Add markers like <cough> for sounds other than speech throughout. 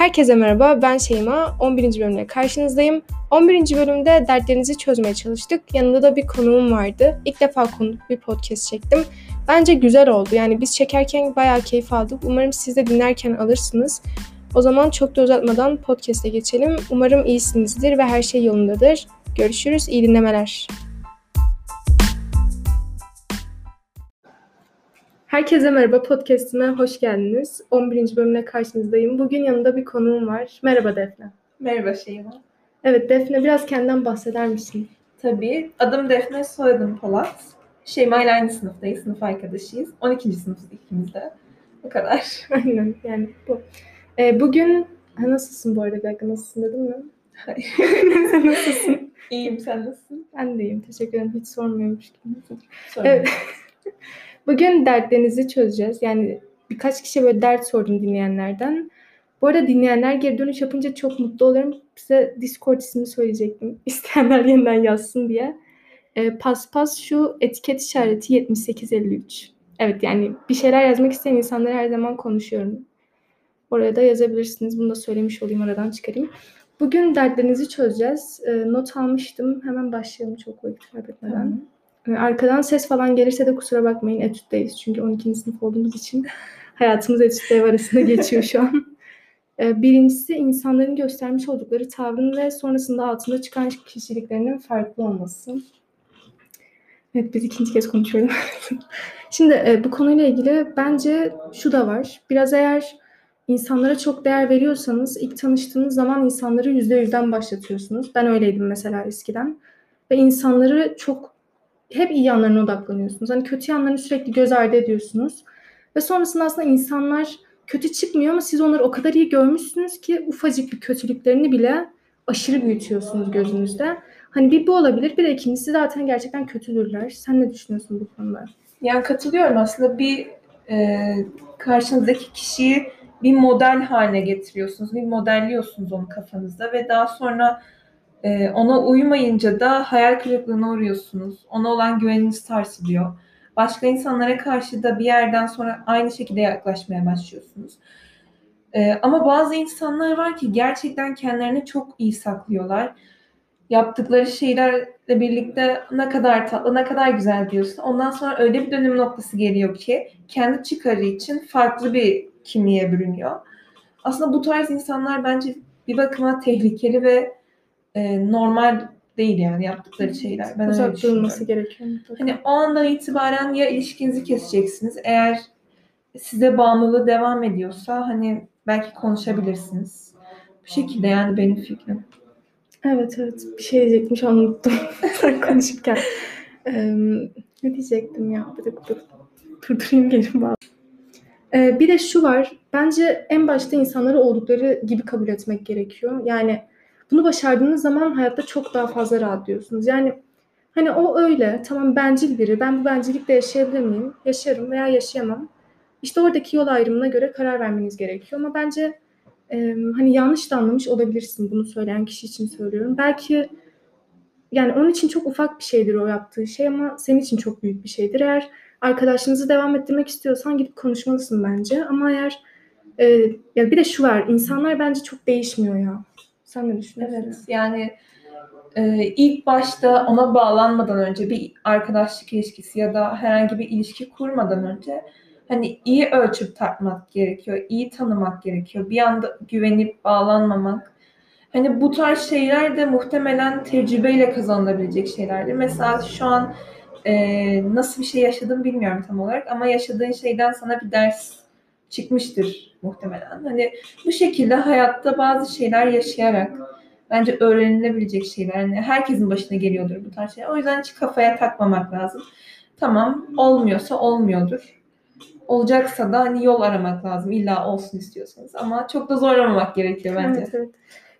Herkese merhaba, ben Şeyma. 11. bölümle karşınızdayım. 11. bölümde dertlerinizi çözmeye çalıştık. Yanında da bir konuğum vardı. İlk defa konuk bir podcast çektim. Bence güzel oldu. Yani biz çekerken bayağı keyif aldık. Umarım siz de dinlerken alırsınız. O zaman çok da uzatmadan podcast'e geçelim. Umarım iyisinizdir ve her şey yolundadır. Görüşürüz, iyi dinlemeler. Herkese merhaba, podcastime hoş geldiniz. 11. bölümle karşınızdayım. Bugün yanında bir konuğum var. Merhaba Defne. Merhaba Şeyma. Evet Defne, biraz kendinden bahseder misin? Tabii. Adım Defne, soyadım Polat. Şeyma ile aynı sınıftayız, sınıf arkadaşıyız. 12. sınıfız ikimiz de. Bu kadar. <laughs> Aynen yani bu. Ee, bugün, ha, nasılsın bu arada bir dakika, nasılsın dedim mi? Hayır. <laughs> Sen nasılsın? İyiyim, sen nasılsın? Ben de iyiyim, teşekkür ederim. Hiç sormuyormuş gibi. Sorun. Evet. Bugün dertlerinizi çözeceğiz. Yani birkaç kişi böyle dert sordum dinleyenlerden. Bu arada dinleyenler geri dönüş yapınca çok mutlu oluyorum. Size Discord ismini söyleyecektim. <laughs> İsteyenler yeniden yazsın diye. Ee, paspas şu etiket işareti 7853. Evet yani bir şeyler yazmak isteyen insanlara her zaman konuşuyorum. Oraya da yazabilirsiniz. Bunu da söylemiş olayım aradan çıkarayım. Bugün dertlerinizi çözeceğiz. Ee, not almıştım. Hemen başlayalım çok vakit kaybetmeden. Tamam. Arkadan ses falan gelirse de kusura bakmayın etütteyiz. Çünkü 12. sınıf olduğumuz için <laughs> hayatımız etütle ev arasında geçiyor şu an. Ee, Birincisi insanların göstermiş oldukları tavrın ve sonrasında altında çıkan kişiliklerinin farklı olması. Evet biz ikinci kez konuşuyorum. <laughs> Şimdi e, bu konuyla ilgili bence şu da var. Biraz eğer insanlara çok değer veriyorsanız ilk tanıştığınız zaman insanları yüzde yüzden başlatıyorsunuz. Ben öyleydim mesela eskiden. Ve insanları çok hep iyi yanlarına odaklanıyorsunuz. Hani kötü yanlarını sürekli göz ardı ediyorsunuz. Ve sonrasında aslında insanlar kötü çıkmıyor ama siz onları o kadar iyi görmüşsünüz ki ufacık bir kötülüklerini bile aşırı büyütüyorsunuz gözünüzde. Hani bir bu olabilir. Bir de ikincisi zaten gerçekten kötüdürler. Sen ne düşünüyorsun bu konuda? Yani katılıyorum aslında bir e, karşınızdaki kişiyi bir model haline getiriyorsunuz. Bir modelliyorsunuz onu kafanızda ve daha sonra e, ona uymayınca da hayal kırıklığına uğruyorsunuz. Ona olan güveniniz sarsılıyor. Başka insanlara karşı da bir yerden sonra aynı şekilde yaklaşmaya başlıyorsunuz. E, ama bazı insanlar var ki gerçekten kendilerini çok iyi saklıyorlar. Yaptıkları şeylerle birlikte ne kadar tatlı, ne kadar güzel diyorsun. Ondan sonra öyle bir dönüm noktası geliyor ki kendi çıkarı için farklı bir kimliğe bürünüyor. Aslında bu tarz insanlar bence bir bakıma tehlikeli ve e, normal değil yani yaptıkları şeyler. Ben öyle Uzak durulması gerekiyor mutlaka. Hani o andan itibaren ya ilişkinizi keseceksiniz. Eğer size bağımlılığı devam ediyorsa hani belki konuşabilirsiniz. Bu şekilde yani benim fikrim. Evet evet bir şey diyecektim şu an unuttum <laughs> sen konuşurken. Ee, ne diyecektim ya? Bir dakika dur. Durdurayım gelin bari. Ee, bir de şu var. Bence en başta insanları oldukları gibi kabul etmek gerekiyor. Yani bunu başardığınız zaman hayatta çok daha fazla rahatlıyorsunuz. Yani hani o öyle. Tamam bencil biri. Ben bu bencillikle yaşayabilir miyim? Yaşarım veya yaşayamam. İşte oradaki yol ayrımına göre karar vermeniz gerekiyor. Ama bence e, hani yanlış da anlamış olabilirsin bunu söyleyen kişi için söylüyorum. Belki yani onun için çok ufak bir şeydir o yaptığı şey ama senin için çok büyük bir şeydir. Eğer arkadaşlığınızı devam ettirmek istiyorsan gidip konuşmalısın bence. Ama eğer e, ya bir de şu var. insanlar bence çok değişmiyor ya. Sen ne düşünüyorsun? Evet yani e, ilk başta ona bağlanmadan önce bir arkadaşlık ilişkisi ya da herhangi bir ilişki kurmadan önce hani iyi ölçüp tartmak gerekiyor, iyi tanımak gerekiyor. Bir anda güvenip bağlanmamak. Hani bu tarz şeyler de muhtemelen tecrübeyle kazanılabilecek şeylerdir. Mesela şu an e, nasıl bir şey yaşadım bilmiyorum tam olarak ama yaşadığın şeyden sana bir ders çıkmıştır muhtemelen. Hani bu şekilde hayatta bazı şeyler yaşayarak bence öğrenilebilecek şeyler. Yani herkesin başına geliyordur bu tarz şeyler. O yüzden hiç kafaya takmamak lazım. Tamam olmuyorsa olmuyordur. Olacaksa da hani yol aramak lazım. İlla olsun istiyorsanız. Ama çok da zorlamamak gerekiyor bence. Evet, evet.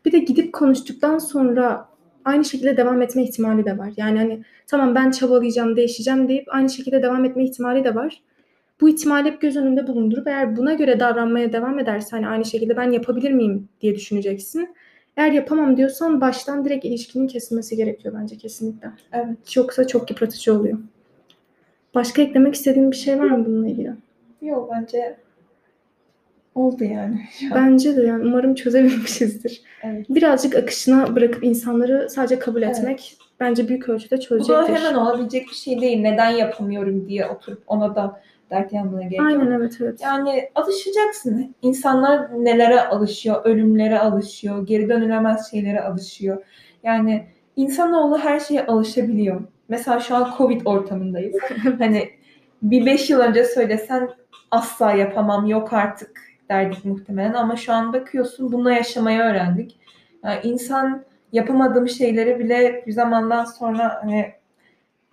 Bir de gidip konuştuktan sonra aynı şekilde devam etme ihtimali de var. Yani hani tamam ben çabalayacağım, değişeceğim deyip aynı şekilde devam etme ihtimali de var. Bu ihtimali hep göz önünde bulundurup eğer buna göre davranmaya devam edersen hani aynı şekilde ben yapabilir miyim diye düşüneceksin. Eğer yapamam diyorsan baştan direkt ilişkinin kesilmesi gerekiyor bence kesinlikle. Evet. Yoksa çok yıpratıcı oluyor. Başka eklemek istediğin bir şey var mı bununla ilgili? Yok bence oldu yani. <laughs> Bence de yani umarım çözebilmişizdir. Evet. Birazcık akışına bırakıp insanları sadece kabul Evet. etmek bence büyük ölçüde Bu çözecektir. da hemen olabilecek bir şey değil. Neden yapamıyorum diye oturup ona da dert yanmaya gerek yok. Aynen evet evet. Yani alışacaksın. İnsanlar nelere alışıyor, ölümlere alışıyor, geri dönülemez şeylere alışıyor. Yani insanoğlu her şeye alışabiliyor. Mesela şu an Covid ortamındayız. <laughs> hani bir beş yıl önce söylesen asla yapamam, yok artık derdik muhtemelen. Ama şu an bakıyorsun bununla yaşamayı öğrendik. Yani insan yapamadığım şeyleri bile bir zamandan sonra hani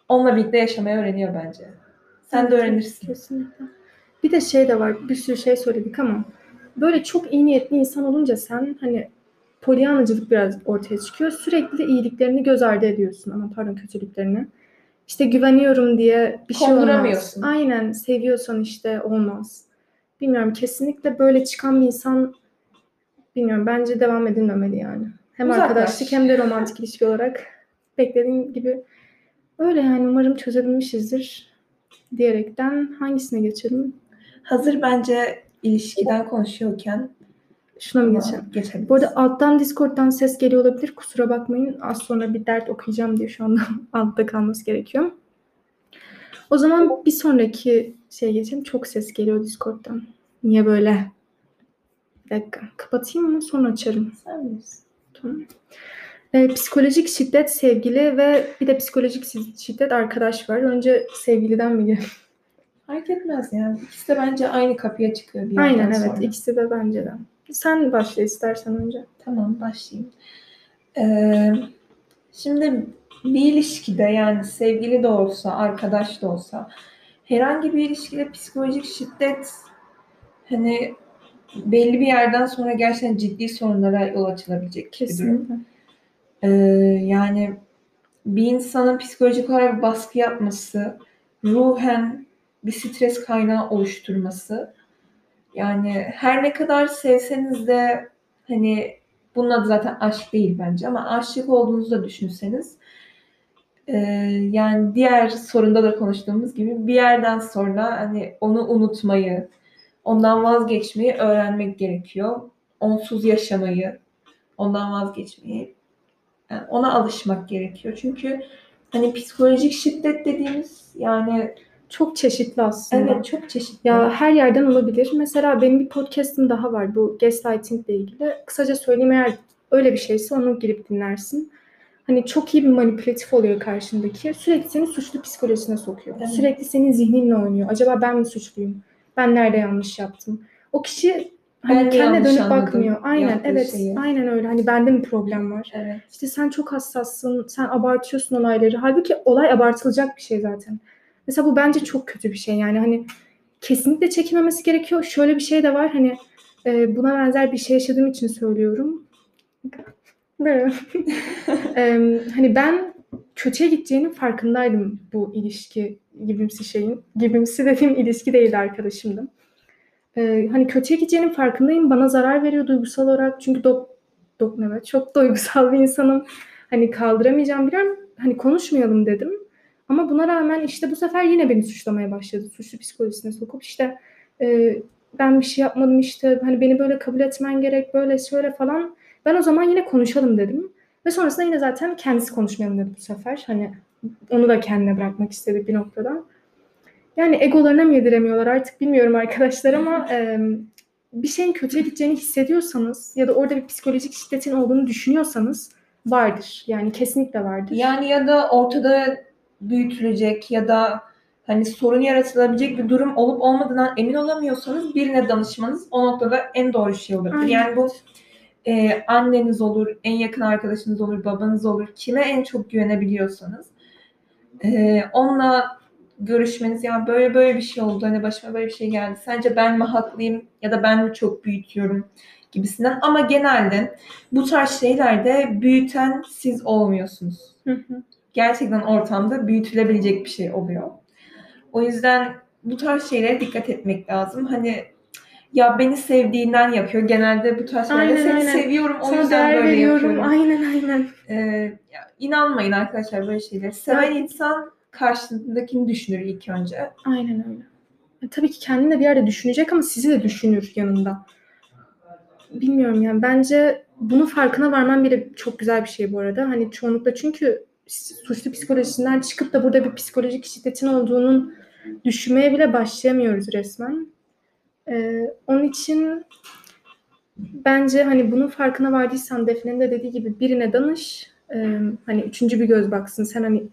onunla birlikte yaşamayı öğreniyor bence. Sen Evet, de öğrenirsin. Kesinlikle. Bir de şey de var. Bir sürü şey söyledik ama böyle çok iyi niyetli insan olunca sen hani polyanacılık biraz ortaya çıkıyor. Sürekli iyiliklerini göz ardı ediyorsun ama pardon kötülüklerini. İşte güveniyorum diye bir şey olmaz. Aynen seviyorsan işte olmaz. Bilmiyorum kesinlikle böyle çıkan bir insan bilmiyorum bence devam edilmemeli yani. Hem Uzaklaş. arkadaşlık hem de romantik ilişki olarak beklediğim gibi öyle yani umarım çözebilmişizdir diyerekten hangisine geçelim? Hazır bence ilişkiden konuşuyorken Şuna mı geçelim? geçebiliriz. Bu arada alttan Discord'dan ses geliyor olabilir. Kusura bakmayın. Az sonra bir dert okuyacağım diye şu anda <laughs> altta kalması gerekiyor. O zaman bir sonraki şeye geçelim. Çok ses geliyor Discord'dan. Niye böyle? Bir dakika. Kapatayım mı? Sonra açarım. Sen. Tamam. Ee, psikolojik şiddet sevgili ve bir de psikolojik şi- şiddet arkadaş var. Önce sevgiliden mi gelelim? <laughs> Fark etmez yani. İkisi de bence aynı kapıya çıkıyor bir Aynen evet. sonra. İkisi de bence de. Sen başla istersen önce. Tamam başlayayım. Ee, şimdi bir ilişkide yani sevgili de olsa, arkadaş da olsa herhangi bir ilişkide psikolojik şiddet hani belli bir yerden sonra gerçekten ciddi sorunlara yol açılabilecek bir durum. Ee, yani bir insanın psikolojik olarak bir baskı yapması, ruhen bir stres kaynağı oluşturması. Yani her ne kadar sevseniz de hani bunun adı zaten aşk değil bence ama aşık olduğunuzu da düşünseniz ee, yani diğer sorunda da konuştuğumuz gibi bir yerden sonra hani onu unutmayı, ondan vazgeçmeyi öğrenmek gerekiyor. Onsuz yaşamayı, ondan vazgeçmeyi yani ona alışmak gerekiyor. Çünkü hani psikolojik şiddet dediğimiz yani Çok çeşitli aslında. evet çok çeşitli. Ya her yerden olabilir. Mesela benim bir podcast'im daha var bu gaslighting ile ilgili. Kısaca söyleyeyim eğer öyle bir şeyse onu girip dinlersin. Hani çok iyi bir manipülatif oluyor karşındaki. Sürekli seni suçlu psikolojisine sokuyor. Evet. Sürekli senin zihninle oynuyor. Acaba ben mi suçluyum? Ben nerede yanlış yaptım? O kişi hani Ben mi kendine dönüp anladım bakmıyor. Aynen evet. şeyi? Aynen öyle. Hani bende mi problem var? Evet. İşte sen çok hassassın, sen abartıyorsun olayları. Halbuki olay abartılacak bir şey zaten. Mesela bu bence çok kötü bir şey yani hani kesinlikle çekilmemesi gerekiyor. Şöyle bir şey de var hani e, buna benzer bir şey yaşadığım için söylüyorum. Böyle. <laughs> Em, hani ben kötüye gideceğinin farkındaydım bu ilişki gibimsi şeyin. Gibimsi dediğim ilişki değildi arkadaşımdım. Ee, hani kötüye gideceğinin farkındayım. Bana zarar veriyor duygusal olarak. Çünkü dok, dok evet, çok <laughs> duygusal bir insanım. Hani kaldıramayacağım bir an hani konuşmayalım dedim. Ama buna rağmen işte bu sefer yine beni suçlamaya başladı. Suçlu psikolojisine sokup işte e, ben bir şey yapmadım işte hani beni böyle kabul etmen gerek böyle şöyle falan. Ben o zaman yine konuşalım dedim. Ve sonrasında yine zaten kendisi konuşmayalım dedi bu sefer. Hani onu da kendine bırakmak istedi bir noktada. Yani egolarına mı yediremiyorlar artık bilmiyorum arkadaşlar ama <laughs> e, bir şeyin kötüye gideceğini hissediyorsanız ya da orada bir psikolojik şiddetin olduğunu düşünüyorsanız vardır. Yani kesinlikle vardır. Yani ya da ortada büyütülecek ya da hani sorun yaratılabilecek bir durum olup olmadığından emin olamıyorsanız birine danışmanız o noktada en doğru şey olabilir. Aynen. Yani bu e, anneniz olur, en yakın arkadaşınız olur, babanız olur. Kime en çok güvenebiliyorsanız e, onunla görüşmeniz yani böyle böyle bir şey oldu hani başıma böyle bir şey geldi. Sence ben mi haklıyım ya da ben mi çok büyütüyorum gibisinden. Ama genelde bu tarz şeylerde büyüten siz olmuyorsunuz Hı hı. gerçekten ortamda büyütülebilecek bir şey oluyor. O yüzden bu tarz şeylere dikkat etmek lazım. Hani ya beni sevdiğinden yapıyor. Genelde bu tarz şeylerde Aynen, seni aynen. seviyorum o Sana yüzden böyle veriyorum. yapıyorum. Aynen aynen. Ee, ya inanmayın arkadaşlar böyle şeylere. Seven Evet. insan karşındakini düşünür ilk önce. Aynen öyle. E, tabii ki kendini de bir yerde düşünecek ama sizi de düşünür yanında. bilmiyorum yani bence bunun farkına varman bile çok güzel bir şey bu arada. Hani çoğunlukla çünkü suçlu psikolojisinden çıkıp da burada bir psikolojik şiddetin olduğunun düşünmeye bile başlayamıyoruz resmen. Ee, onun için bence hani bunun farkına vardıysan Defne'nin de dediği gibi birine danış. Ee, hani üçüncü bir göz baksın. Sen hani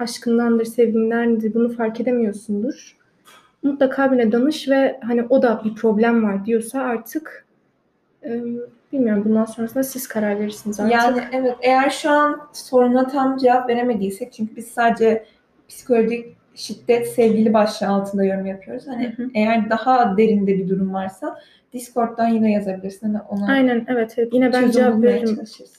aşkındandır, sevgindendir bunu fark edemiyorsundur. Mutlaka birine danış ve hani o da bir problem var diyorsa artık e, bilmiyorum bundan sonrasında siz karar verirsiniz artık. Yani evet eğer şu an soruna tam cevap veremediysek çünkü biz sadece psikolojik şiddet sevgili başlığı altında yorum yapıyoruz. Hani Hı hı. eğer daha derinde bir durum varsa Discord'dan yine yazabilirsin. Hani ona Aynen evet evet yine ben cevap veririm. çalışırız.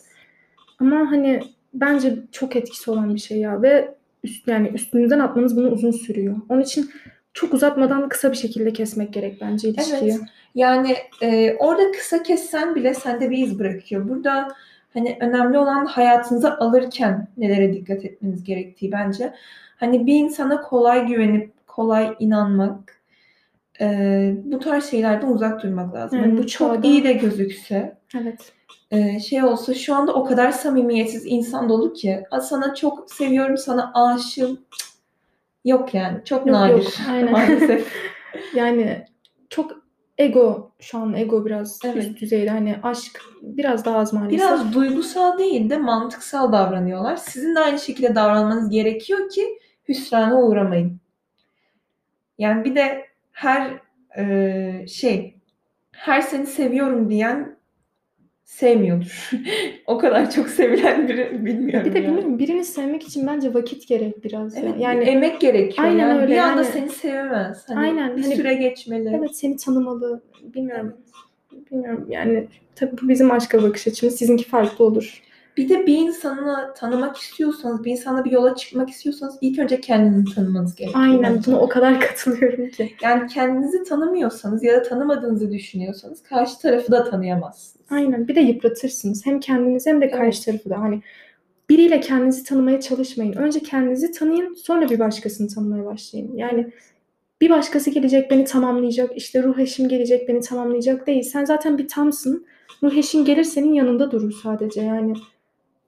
Ama hani bence çok etkisi olan bir şey ya ve üst, yani üstünüzden atmanız bunu uzun sürüyor. Onun için çok uzatmadan kısa bir şekilde kesmek gerek bence ilişkiyi. Evet. Yani e, orada kısa kessen bile sende bir iz bırakıyor. Burada hani önemli olan hayatınıza alırken nelere dikkat etmeniz gerektiği bence. Hani bir insana kolay güvenip kolay inanmak e, bu tarz şeylerden uzak durmak lazım. Yani Hani bu bu çok çağda- iyi de gözükse Evet. E, şey olsa şu anda o kadar samimiyetsiz insan dolu ki "Aa, sana çok seviyorum sana aşığım yok yani çok Yok, nadir yok, aynen. <laughs> maalesef. <laughs> Yani çok ego şu an ego biraz Evet. üst düzeyde hani aşk biraz daha az maalesef. Biraz duygusal değil de mantıksal davranıyorlar. Sizin de aynı şekilde davranmanız gerekiyor ki hüsrana uğramayın. Yani bir de her e, şey, her seni seviyorum diyen sevmiyordur. <laughs> o kadar çok sevilen biri bilmiyorum. bir de yani. bilmiyorum birini sevmek için bence vakit gerek biraz. ya. Evet, yani emek gerekiyor. Aynen yani öyle, bir anda yani- seni sevemez. Hani Aynen, bir hani- süre geçmeli. evet seni tanımalı. Bilmiyorum. Bilmiyorum yani tabii bu bizim aşka bakış açımız. Sizinki farklı olur. Bir de bir insanı tanımak istiyorsanız, bir insana bir yola çıkmak istiyorsanız ilk önce kendinizi tanımanız gerekiyor. Aynen buna o kadar katılıyorum ki. Yani kendinizi tanımıyorsanız ya da tanımadığınızı düşünüyorsanız karşı tarafı da tanıyamazsınız. Aynen bir de yıpratırsınız. Hem kendinizi hem de karşı tarafı da. Hani biriyle kendinizi tanımaya çalışmayın. Önce kendinizi tanıyın sonra bir başkasını tanımaya başlayın. Yani bir başkası gelecek beni tamamlayacak. işte ruh eşim gelecek beni tamamlayacak değil. Sen zaten bir tamsın. Ruh eşin gelir senin yanında durur sadece. Yani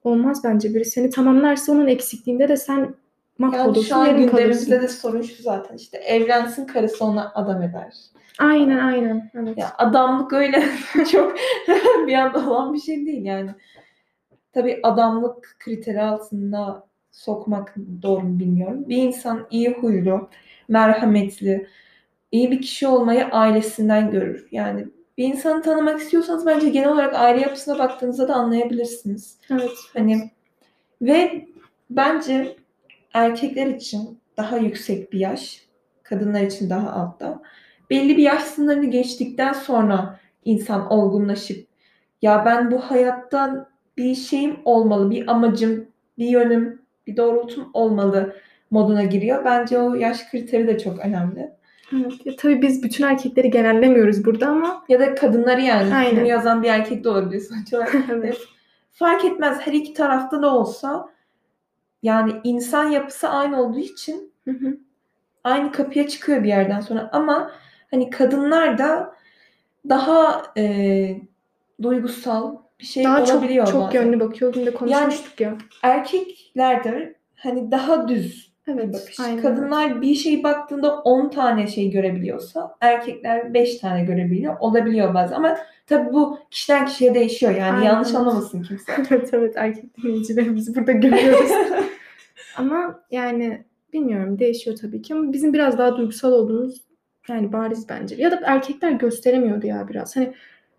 olmaz bence biri seni tamamlarsa onun eksikliğinde de sen Yani mahvolursun. şu an gündemimizde de sorun şu zaten işte evlensin karısı ona adam eder. Aynen aynen. Evet. Ya adamlık öyle <laughs> çok <laughs> bir anda olan bir şey değil yani. Tabii adamlık kriteri altında sokmak doğru mu bilmiyorum. Bir insan iyi huylu, merhametli, iyi bir kişi olmayı ailesinden görür. Yani bir insanı tanımak istiyorsanız bence genel olarak aile yapısına baktığınızda da anlayabilirsiniz. Evet. Hani ve bence erkekler için daha yüksek bir yaş, kadınlar için daha altta. Belli bir yaş sınırını geçtikten sonra insan olgunlaşıp ya ben bu hayattan bir şeyim olmalı, bir amacım, bir yönüm, bir doğrultum olmalı moduna giriyor. Bence o yaş kriteri de çok önemli. Evet. Ya, tabii biz bütün erkekleri genellemiyoruz burada ama Ya da kadınları yani Aynen. bunu yazan bir erkek de olabilir sonuç olarak. <laughs> evet. fark etmez her iki tarafta da olsa yani insan yapısı aynı olduğu için Hı hı. aynı kapıya çıkıyor bir yerden sonra ama hani kadınlar da daha e, duygusal bir şey Daha çok olabiliyor çok bazen. yönlü bakıyor. Bugün de konuşmuştuk ya. Erkekler de hani daha düz bir Evet. bakış. Aynen. Kadınlar bir şey baktığında 10 tane şey görebiliyorsa erkekler 5 tane görebiliyor. Olabiliyor bazen ama tabii bu kişiden kişiye değişiyor yani Aynen, yanlış anlamasın kimse. <laughs> evet evet erkek dinleyicilerimizi burada görüyoruz. <laughs> ama yani bilmiyorum değişiyor tabii ki ama bizim biraz daha duygusal olduğumuz yani bariz bence. Ya da erkekler gösteremiyordu ya biraz. Hani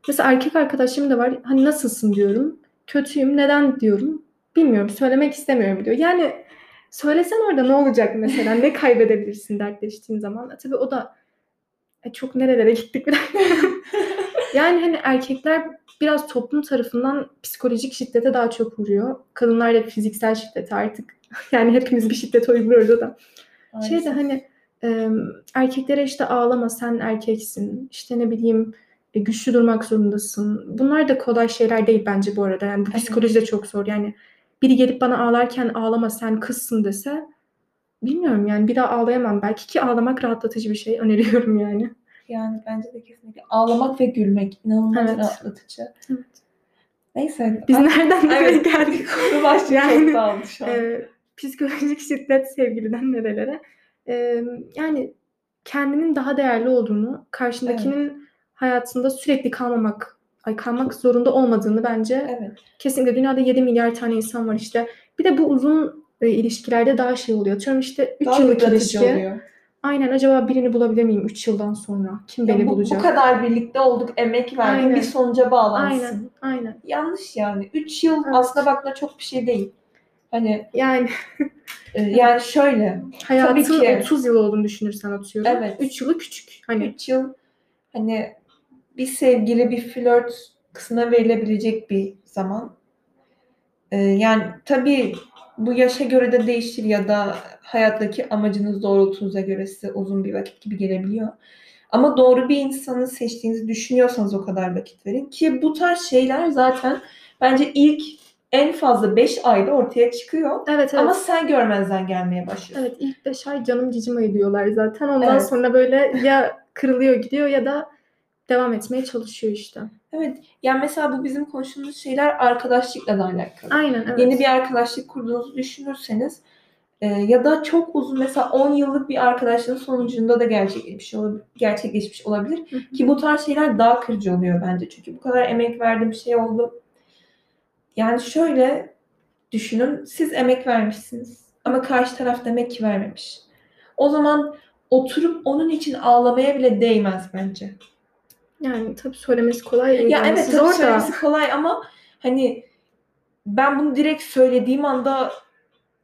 mesela erkek arkadaşım da var. Hani nasılsın diyorum. Kötüyüm. Neden diyorum. Bilmiyorum. Söylemek istemiyorum diyor. Yani söylesen orada ne olacak mesela? Ne kaybedebilirsin dertleştiğin zaman? E, Tabii o da e, çok nerelere gittik bir dakika. <laughs> Yani hani erkekler biraz toplum tarafından psikolojik şiddete daha çok vuruyor. Kadınlar da fiziksel şiddete artık. <laughs> Yani hepimiz bir şiddet uyguluyoruz o da. Şey de hani e, erkeklere işte ağlama sen erkeksin. İşte ne bileyim e, güçlü durmak zorundasın. Bunlar da kolay şeyler değil bence bu arada. Yani bu psikoloji de çok zor. Yani biri gelip bana ağlarken ağlama sen kızsın dese bilmiyorum yani bir daha ağlayamam belki ki ağlamak rahatlatıcı bir şey öneriyorum yani. Yani bence de kesinlikle. Ağlamak ve gülmek inanılmaz Evet. rahatlatıcı. Evet. Neyse. Biz Ay- nereden nereye Evet. geldik? <laughs> Konu başlığı Yani, çok dağıldı şu an. Ee, psikolojik şiddet sevgiliden nerelere. Ee, yani kendinin daha değerli olduğunu, karşındakinin hayatında sürekli kalmamak, ay kalmak zorunda olmadığını bence evet. kesinlikle dünyada 7 milyar tane insan var işte. Bir de bu uzun e, ilişkilerde daha şey oluyor. Atıyorum işte 3 Daha yıllık ilişki. oluyor. Aynen acaba birini bulabilir miyim 3 yıldan sonra? Kim Ya beni bu, bu bulacak? kadar birlikte olduk, emek verdik, Aynen. bir sonuca bağlansın. Aynen, aynen. Yanlış yani. 3 yıl Evet. aslında baktığında çok bir şey değil. Hani Yani e, yani şöyle hayatın ki. 30 yıl olduğunu düşünürsen atıyorum. Evet. 3 yılı küçük. Hani 3 yıl hani bir sevgili, bir flört kısmına verilebilecek bir zaman. Ee, yani tabii bu yaşa göre de değişir ya da hayattaki amacınız doğrultunuza göre size uzun bir vakit gibi gelebiliyor. Ama doğru bir insanı seçtiğinizi düşünüyorsanız o kadar vakit verin. Ki bu tarz şeyler zaten bence ilk en fazla 5 ayda ortaya çıkıyor. evet evet. Ama sen görmezden gelmeye başlıyorsun. Evet ilk 5 ay canım cicim ayı diyorlar zaten. Ondan Evet. sonra böyle ya kırılıyor gidiyor ya da devam etmeye çalışıyor işte. Evet. Yani mesela bu bizim konuştuğumuz şeyler arkadaşlıkla da alakalı. Aynen evet. Yeni bir arkadaşlık kurduğunuzu düşünürseniz e, ya da çok uzun mesela 10 yıllık bir arkadaşlığın sonucunda da gerçekleşmiş, olabilir, gerçekleşmiş olabilir. Hı hı. Ki bu tarz şeyler daha kırıcı oluyor bence. Çünkü bu kadar emek verdiğim bir şey oldu. Yani şöyle düşünün. Siz emek vermişsiniz. Ama karşı taraf demek ki vermemiş. O zaman oturup onun için ağlamaya bile değmez bence. Yani tabii söylemesi kolay. Ya evet tabii da. söylemesi kolay ama hani ben bunu direkt söylediğim anda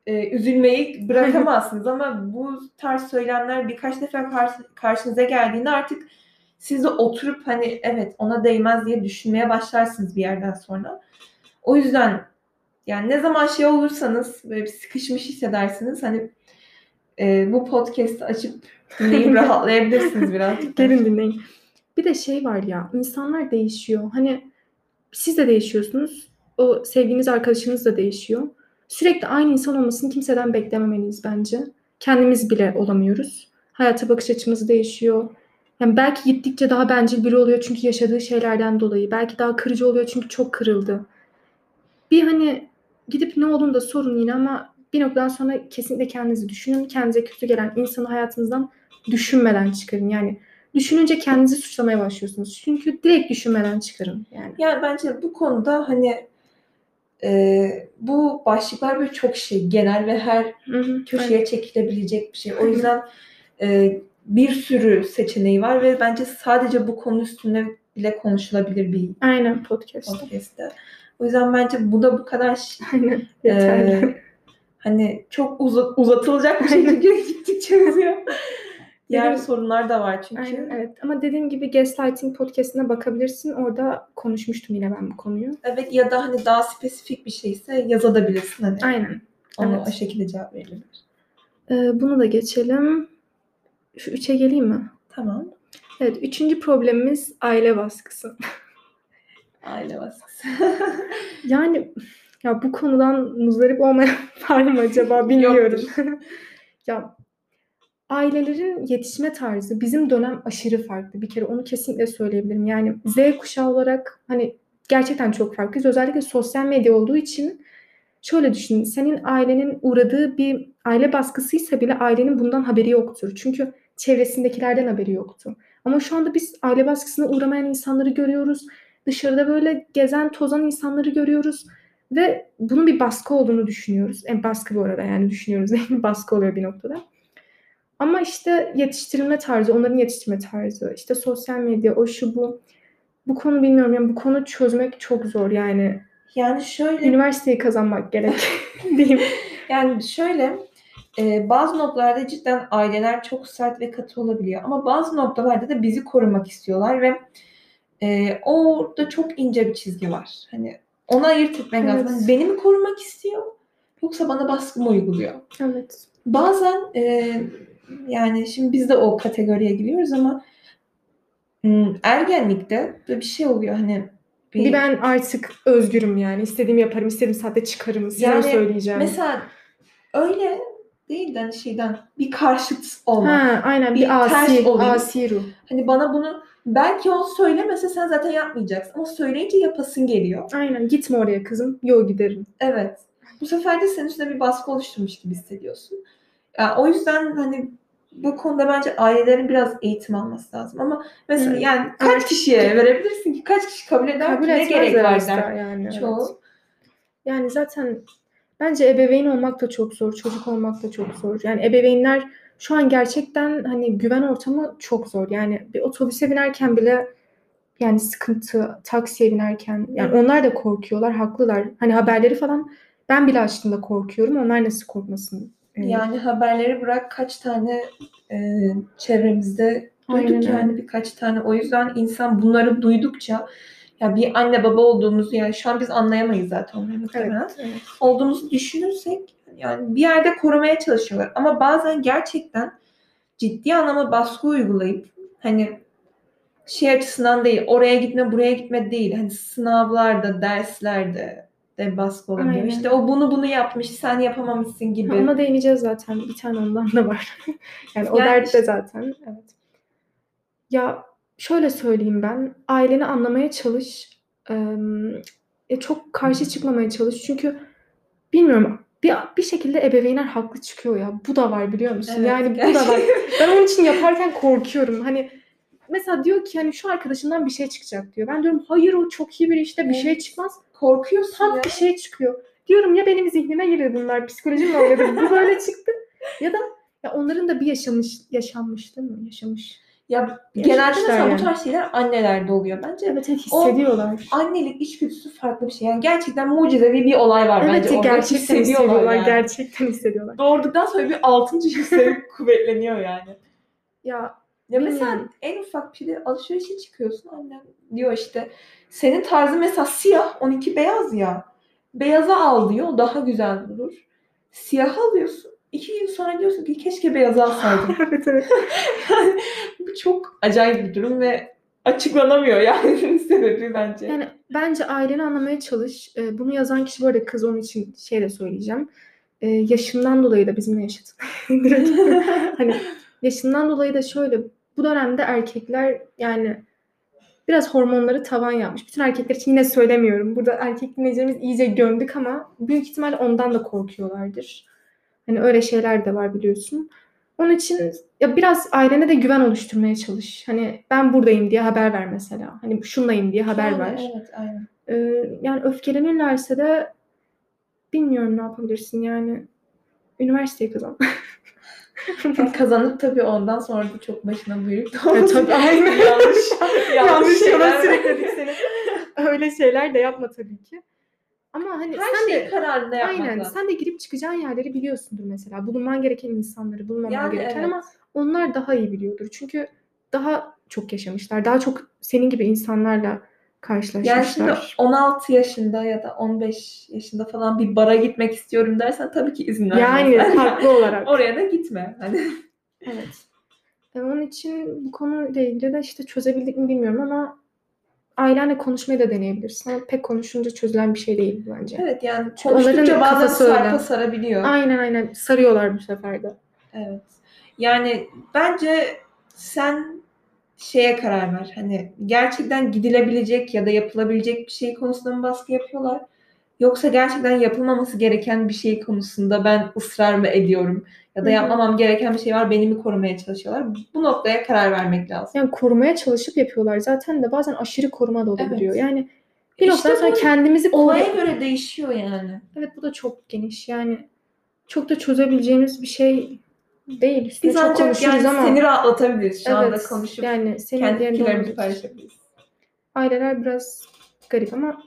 e, üzülmeyi bırakamazsınız ama bu tarz söylemler birkaç defa karşı- karşınıza geldiğinde artık siz de oturup hani evet ona değmez diye düşünmeye başlarsınız bir yerden sonra. O yüzden yani ne zaman şey olursanız böyle bir sıkışmış hissedersiniz hani e, bu podcast'ı açıp dinleyip <laughs> rahatlayabilirsiniz birazcık. Gelin dinleyin. Bir de şey var ya insanlar değişiyor. Hani siz de değişiyorsunuz. O sevdiğiniz arkadaşınız da değişiyor. Sürekli aynı insan olmasını kimseden beklememeliyiz bence. Kendimiz bile olamıyoruz. Hayata bakış açımız değişiyor. Yani belki gittikçe daha bencil biri oluyor çünkü yaşadığı şeylerden dolayı. Belki daha kırıcı oluyor çünkü çok kırıldı. Bir hani gidip ne olduğunu da sorun yine ama bir noktadan sonra kesinlikle kendinizi düşünün. Kendinize kötü gelen insanı hayatınızdan düşünmeden çıkarın. Yani düşününce kendinizi suçlamaya başlıyorsunuz. Çünkü direkt düşünmeden çıkarın yani. Yani bence bu konuda hani e, bu başlıklar böyle çok şey genel ve her Hı hı, köşeye çekilebilecek bir şey. O yüzden e, bir sürü seçeneği var ve bence sadece bu konu üstünde bile konuşulabilir bir Aynen podcast. podcast'te. O yüzden bence bu da bu kadar <laughs> Aynen. Yeterli. e, hani çok uza- uzatılacak bir şey çünkü gittikçe uzuyor. Diğer sorunlar da var çünkü. Aynen evet. Ama dediğim gibi Gaslighting podcastine bakabilirsin. Orada konuşmuştum yine ben bu konuyu. Evet ya da hani daha spesifik bir şeyse yazabilirsin hani. Aynen. Ona Evet. o şekilde cevap verilir. Ee, bunu da geçelim. Şu üçe geleyim mi? Tamam. Evet. Üçüncü problemimiz aile baskısı. <laughs> Aile baskısı. <laughs> Yani ya bu konudan muzdarip olmayan <laughs> var mı acaba bilmiyorum. ya ailelerin yetişme tarzı bizim dönem aşırı farklı. Bir kere onu kesinlikle söyleyebilirim. Yani Z kuşağı olarak hani gerçekten çok farklıyız. Özellikle sosyal medya olduğu için şöyle düşün. Senin ailenin uğradığı bir aile baskısıysa bile ailenin bundan haberi yoktur. Çünkü çevresindekilerden haberi yoktu. Ama şu anda biz aile baskısına uğramayan insanları görüyoruz. Dışarıda böyle gezen, tozan insanları görüyoruz. Ve bunun bir baskı olduğunu düşünüyoruz. En baskı bu arada yani düşünüyoruz. değil <laughs> baskı oluyor bir noktada. Ama işte yetiştirilme tarzı, onların yetiştirme tarzı, işte sosyal medya, o şu bu. Bu konu bilmiyorum yani bu konu çözmek çok zor yani. Yani şöyle Üniversiteyi kazanmak gerek <laughs> diyeyim. yani şöyle e, bazı noktalarda cidden aileler çok sert ve katı olabiliyor. Ama bazı noktalarda da bizi korumak istiyorlar ve e, orada çok ince bir çizgi var. Hani ona ayırt Evet. lazım. Hani beni mi korumak istiyor yoksa bana baskı mı uyguluyor? Evet. Bazen e, yani şimdi biz de o kategoriye giriyoruz ama m, ergenlikte bir şey oluyor hani Bir ben artık özgürüm yani. İstediğimi yaparım, istediğim saatte çıkarım, size Yani söyleyeceğim. Mesela öyle değil de hani şeyden bir karşıt olmak. Ha, aynen Bir bir asi, asi ruh. Hani bana bunu belki o söylemese sen zaten yapmayacaksın ama söyleyince yapasın geliyor. Aynen gitme oraya kızım. Yo giderim. Evet. Bu sefer de senin üstüne bir baskı oluşturmuş gibi hissediyorsun. Ya, o yüzden hani bu konuda bence ailelerin biraz eğitim alması lazım. Ama mesela Hı. yani kaç Evet. kişiye verebilirsin ki? Kaç kişi kabul eder Kabul ki? Ne gerek var der. yani. evet. Çoğu. Yani zaten bence ebeveyn olmak da çok zor, çocuk olmak da çok zor. Yani ebeveynler şu an gerçekten hani güven ortamı çok zor. Yani bir otobüse binerken bile yani sıkıntı, taksiye binerken yani onlar da korkuyorlar, haklılar. Hani haberleri falan ben bile açtığımda korkuyorum. Onlar nasıl korkmasın? Yani haberleri bırak kaç tane e, çevremizde duyduk Aynen yani birkaç tane. O yüzden insan bunları duydukça ya bir anne baba olduğumuzu yani şu an biz anlayamayız zaten onları evet, muhtemelen. evet. olduğumuzu düşünürsek yani bir yerde korumaya çalışıyorlar. Ama bazen gerçekten ciddi anlamda baskı uygulayıp hani şey açısından değil, oraya gitme, buraya gitme değil. Hani sınavlarda, derslerde de baskı olabiliyor. Aynen. İşte o bunu bunu yapmış, sen yapamamışsın gibi. Ha, Ona değineceğiz zaten. Bir tane ondan da var. <laughs> yani o Yani dert de işte- zaten. Evet. Ya şöyle söyleyeyim ben. Aileni anlamaya çalış. Eee, çok karşı çıkmamaya çalış. Çünkü bilmiyorum bir, bir şekilde ebeveynler haklı çıkıyor ya. Bu da var biliyor musun? Evet, yani bu da var. gerçekten. <laughs> Ben onun için yaparken korkuyorum. Hani mesela diyor ki hani şu arkadaşından bir şey çıkacak diyor. Ben diyorum hayır o çok iyi bir işte bir Evet. şey çıkmaz. Korkuyorsun ya. Bir şey çıkıyor. Diyorum ya benim zihnime girdi bunlar. Psikolojimle oynadı. Bu böyle çıktı. Ya da ya onların da bir yaşamış yaşanmış değil mi? Yaşamış. Ya genelde mesela yani. bu tarz şeyler annelerde oluyor bence. Evet, evet hissediyorlar. Annelik içgüdüsü farklı bir şey. Yani gerçekten mucizevi bir olay var evet bence. orada. gerçekten hissediyorlar. yani. Gerçekten hissediyorlar. Doğurduktan sonra bir altıncı hisleri <laughs> kuvvetleniyor yani. Ya Ya mesela Bilmiyorum. en ufak bir alışverişe çıkıyorsun annen diyor işte senin tarzın mesela siyah 12 beyaz ya. Beyaza al diyor daha güzel durur. Siyah alıyorsun. iki gün sonra diyorsun ki keşke beyazı alsaydım. <laughs> evet evet. yani bu çok acayip bir durum ve açıklanamıyor yani <laughs> sebebi bence. Yani bence aileni anlamaya çalış. Ee, bunu yazan kişi bu arada kız onun için şey de söyleyeceğim. Ee, yaşından dolayı da bizimle yaşadı. <laughs> Hani yaşından dolayı da şöyle bu dönemde erkekler yani biraz hormonları tavan yapmış. Bütün erkekler için yine söylemiyorum. Burada erkek dinleyicilerimiz iyice gömdük ama büyük ihtimal ondan da korkuyorlardır. Hani öyle şeyler de var biliyorsun. Onun için ya biraz ailene de güven oluşturmaya çalış. Hani ben buradayım diye haber ver mesela. Hani şundayım diye haber Yani ver. Evet aynen. Ee, yani öfkelenirlerse de bilmiyorum ne yapabilirsin yani. Üniversiteyi kazan. <laughs> <laughs> Kazanıp tabii ondan sonra da çok başına buyruk da olmasın. tabii, aynen. <laughs> yanlış, Yanlış yola şeyler- sürükledik seni. Öyle şeyler de yapma tabii ki. Ama hani Her sen şeyi de kararında yapmak aynen lazım. sen de girip çıkacağın yerleri biliyorsundur mesela. Bulunman gereken insanları, bulunmaman Yani gereken evet. ama onlar daha iyi biliyordur. Çünkü daha çok yaşamışlar. Daha çok senin gibi insanlarla Yani karşılaşmışlar. şimdi 16 yaşında ya da 15 yaşında falan bir bara gitmek istiyorum dersen tabii ki izin yani vermezler. <laughs> haklı olarak. Oraya da gitme. Hani <laughs> Evet. E, onun için bu konuyla ilgili de işte çözebildik mi bilmiyorum ama ailenle konuşmayı da deneyebilirsin. Ama pek konuşunca çözülen bir şey değil bence. evet yani Çünkü konuştukça bazen sarpa sarabiliyor. Aynen aynen. Sarıyorlar bu sefer de. Evet. Yani bence sen şeye karar ver. Hani gerçekten gidilebilecek ya da yapılabilecek bir şey konusunda mı baskı yapıyorlar? Yoksa gerçekten yapılmaması gereken bir şey konusunda ben ısrar mı ediyorum? Ya da yapmamam gereken bir şey var beni mi korumaya çalışıyorlar? Bu noktaya karar vermek lazım. Yani korumaya çalışıp yapıyorlar. Zaten de bazen aşırı koruma da olabiliyor. Evet. Yani bir İşte noktadan sonra kendimizi Olaya koru- göre değişiyor yani. Evet bu da çok geniş. Yani çok da çözebileceğimiz bir şey değil. Üstüne Biz çok ancak konuşuruz yani ama seni rahatlatabiliriz şu anda evet, konuşup yani senin kendi paylaşabiliriz. Aileler biraz garip ama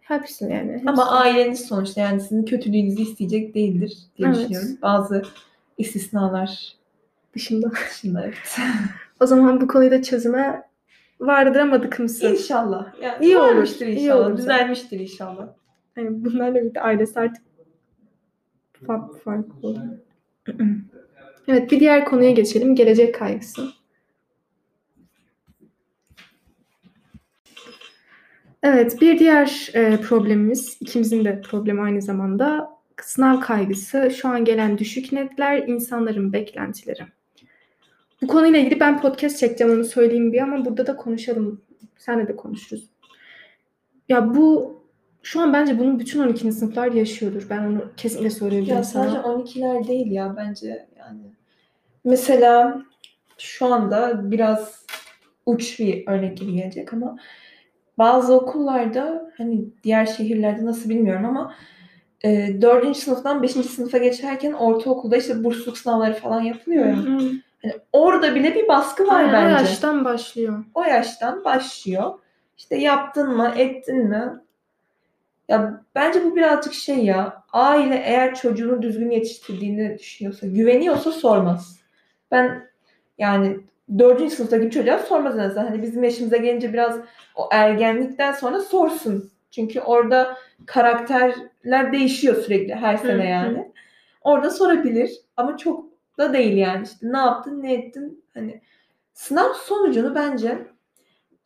hepsi yani. Hepsi. Ama aileniz sonuçta yani sizin kötülüğünüzü isteyecek değildir diye Evet. düşünüyorum. Bazı istisnalar dışında. dışında evet. <laughs> O zaman bu konuyu da çözüme vardıramadık mısın? inşallah. Yani İyi olur, varmıştır iyi inşallah. olur. Düzelmiştir inşallah. Yani bunlarla birlikte ailesi artık farklı farklı oluyor. <clears throat> Evet bir diğer konuya geçelim. Gelecek kaygısı. Evet bir diğer e, problemimiz, ikimizin de problemi aynı zamanda sınav kaygısı, şu an gelen düşük netler, insanların beklentileri. Bu konuyla ilgili ben podcast çekeceğim onu söyleyeyim bir ama burada da konuşalım. Senle de konuşuruz. Ya bu şu an bence bunu bütün 12. sınıflar yaşıyordur. Ben onu kesinlikle söyleyebilirim Ya sana. sadece 12'ler değil ya bence yani. Mesela şu anda biraz uç bir örnek gibi gelecek ama bazı okullarda hani diğer şehirlerde nasıl bilmiyorum ama e, 4. sınıftan 5. sınıfa geçerken ortaokulda işte bursluluk sınavları falan yapılıyor ya. Hı. Hani orada bile bir baskı var Aynen, o bence. yaştan başlıyor. o yaştan başlıyor. İşte yaptın mı, ettin mi? Ya bence bu birazcık şey ya. Aile eğer çocuğunu düzgün yetiştirdiğini düşünüyorsa, güveniyorsa sormaz. Ben yani dördüncü sınıftaki çocuğa sormaz en azından. Hani bizim yaşımıza gelince biraz o ergenlikten sonra sorsun. Çünkü orada karakterler değişiyor sürekli her sene hı. yani. Orada sorabilir ama çok da değil yani. İşte ne yaptın, ne ettin? Hani sınav sonucunu bence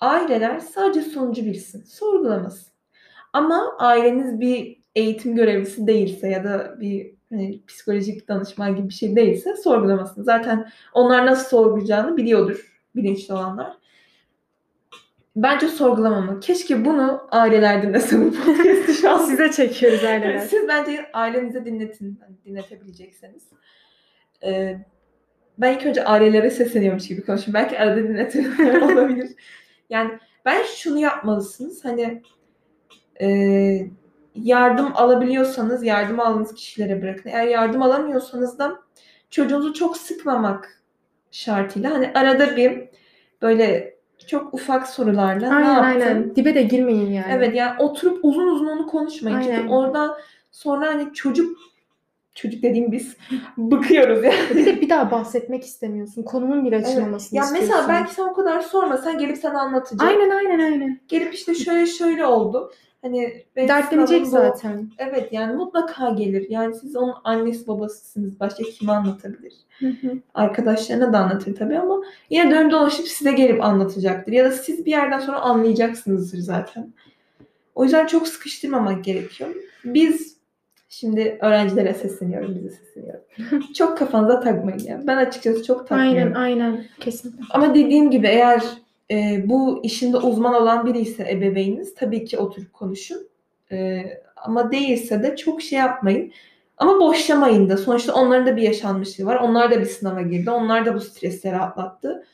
aileler sadece sonucu bilsin. Sorgulamasın. Ama aileniz bir eğitim görevlisi değilse ya da bir hani, psikolojik danışman gibi bir şey değilse sorgulamasın. Zaten onlar nasıl sorgulayacağını biliyordur bilinçli olanlar. Bence sorgulamamalı. Keşke bunu aileler dinlese bu <laughs> podcast'ı şu an. Size çekiyoruz aileler. Siz bence ailenize dinletin. Hani dinletebilecekseniz. Ee, ben ilk önce ailelere sesleniyormuş gibi konuşayım. Belki arada dinletiyor <laughs> olabilir. Yani ben şunu yapmalısınız. Hani e, yardım alabiliyorsanız yardım aldığınız kişilere bırakın. Eğer yardım alamıyorsanız da çocuğunuzu çok sıkmamak şartıyla hani arada bir böyle çok ufak sorularla ne Aynen yaptın? aynen. Dibe de girmeyin yani. Evet yani oturup uzun uzun onu konuşmayın. Aynen. Çünkü oradan sonra hani çocuk çocuk dediğim biz <laughs> bıkıyoruz ya. Bir de bir daha bahsetmek istemiyorsun. Konunun bile açılmamasını Ya istiyorsun. mesela belki sen o kadar sormasan gelip sana anlatacak. Aynen aynen aynen. Gelip işte şöyle şöyle oldu. Hani Dertlenecek zaten. Evet yani mutlaka gelir. Yani siz onun annesi babasısınız. Başka kime anlatabilir? Hı hı. Arkadaşlarına da anlatır tabii ama yine dönüp dolaşıp size gelip anlatacaktır. Ya da siz bir yerden sonra anlayacaksınızdır zaten. O yüzden çok sıkıştırmamak gerekiyor. Biz şimdi öğrencilere sesleniyorum, bize sesleniyorum. <laughs> çok kafanıza takmayın ya. Ben açıkçası çok takmıyorum. Aynen aynen. Kesinlikle. Ama dediğim gibi eğer e, bu işinde uzman olan biri ise ebeveyniniz tabii ki oturup konuşun. E, ama değilse de çok şey yapmayın. Ama boşlamayın da. Sonuçta onların da bir yaşanmışlığı var. Onlar da bir sınava girdi. Onlar da bu stresleri atlattı.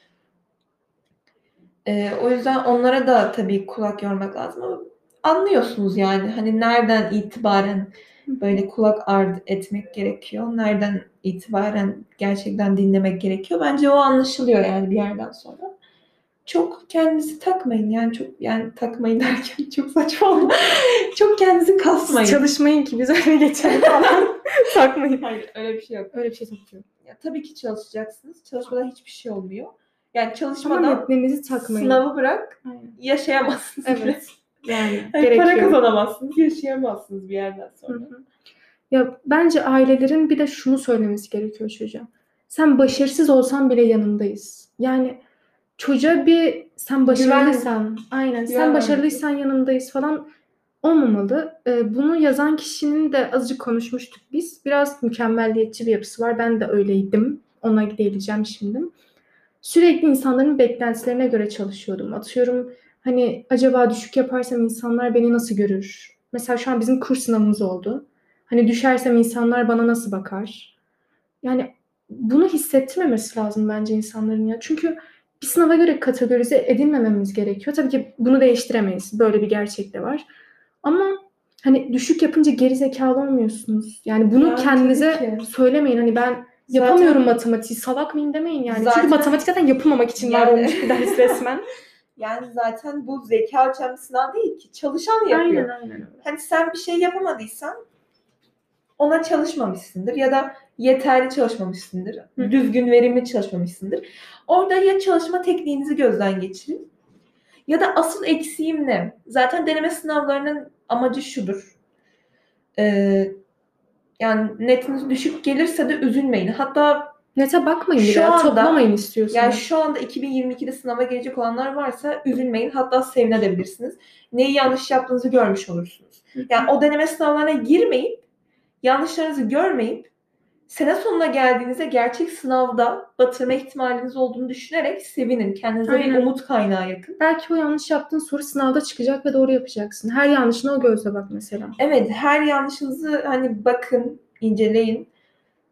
E, o yüzden onlara da tabii kulak yormak lazım ama anlıyorsunuz yani. Hani nereden itibaren böyle kulak ardı etmek gerekiyor. Nereden itibaren gerçekten dinlemek gerekiyor. Bence o anlaşılıyor yani bir yerden sonra. Çok kendinizi takmayın yani çok yani takmayın <laughs> derken çok saçma oldu. çok kendinizi kasmayın. Çalışmayın ki biz öyle geçelim falan. <laughs> Takmayın. Hayır öyle bir şey yok. Öyle bir şey takıyorum. Ya, tabii ki çalışacaksınız. Çalışmadan hiçbir şey olmuyor. Yani Ama çalışmadan metninizi takmayın. sınavı bırak Aynen. yaşayamazsınız. Evet. <laughs> Yani Hani para kazanamazsınız, yaşayamazsınız bir yerden Hı sonra. hı. Ya bence ailelerin bir de şunu söylemesi gerekiyor çocuğa. Sen başarısız olsan bile yanındayız. Yani çocuğa bir sen başarılıysan, aynen sen Güven başarılıysan yanındayız falan olmamalı. Ee, bunu yazan kişinin de azıcık konuşmuştuk biz. Biraz mükemmelliyetçi bir yapısı var. Ben de öyleydim. Ona değineceğim şimdi. Sürekli insanların beklentilerine göre çalışıyordum. Atıyorum hani acaba düşük yaparsam insanlar beni nasıl görür? Mesela şu an bizim kurs sınavımız oldu. Hani düşersem insanlar bana nasıl bakar? Yani bunu hissettirmemesi lazım bence insanların ya. Çünkü bir sınava göre kategorize edilmememiz gerekiyor. Tabii ki bunu değiştiremeyiz. Böyle bir gerçek de var. Ama hani düşük yapınca geri zekalı olmuyorsunuz. Yani bunu Yani kendinize söylemeyin. Hani ben yapamıyorum matematiği, salak mıyım demeyin yani. Zaten- Çünkü matematik zaten yapılmamak için var Yani- olmuş bir ders resmen. <laughs> Yani zaten bu zeka ölçen bir sınav değil ki. Çalışan yapıyor. aynen aynen. Hani sen bir şey yapamadıysan ona çalışmamışsındır ya da yeterli çalışmamışsındır. Hı. Düzgün, verimli çalışmamışsındır. Orada ya çalışma tekniğinizi gözden geçirin ya da asıl eksiğim ne? Zaten deneme sınavlarının amacı şudur. Ee, yani netiniz düşük gelirse de üzülmeyin. Hatta Nete bakmayın Şu bile. anda- Toplamayın istiyorsanız. yani şu anda 2022'de sınava gelecek olanlar varsa üzülmeyin. Hatta sevinebilirsiniz. Neyi yanlış yaptığınızı görmüş olursunuz. Yani o deneme sınavlarına girmeyip yanlışlarınızı görmeyip sene sonuna geldiğinizde gerçek sınavda batırma ihtimaliniz olduğunu düşünerek sevinin. Kendinize bir Aynen. umut kaynağı yakın. Belki o yanlış yaptığın soru sınavda çıkacak ve doğru yapacaksın. Her yanlışına o gözle bak mesela. Evet, her yanlışınızı hani bakın, inceleyin.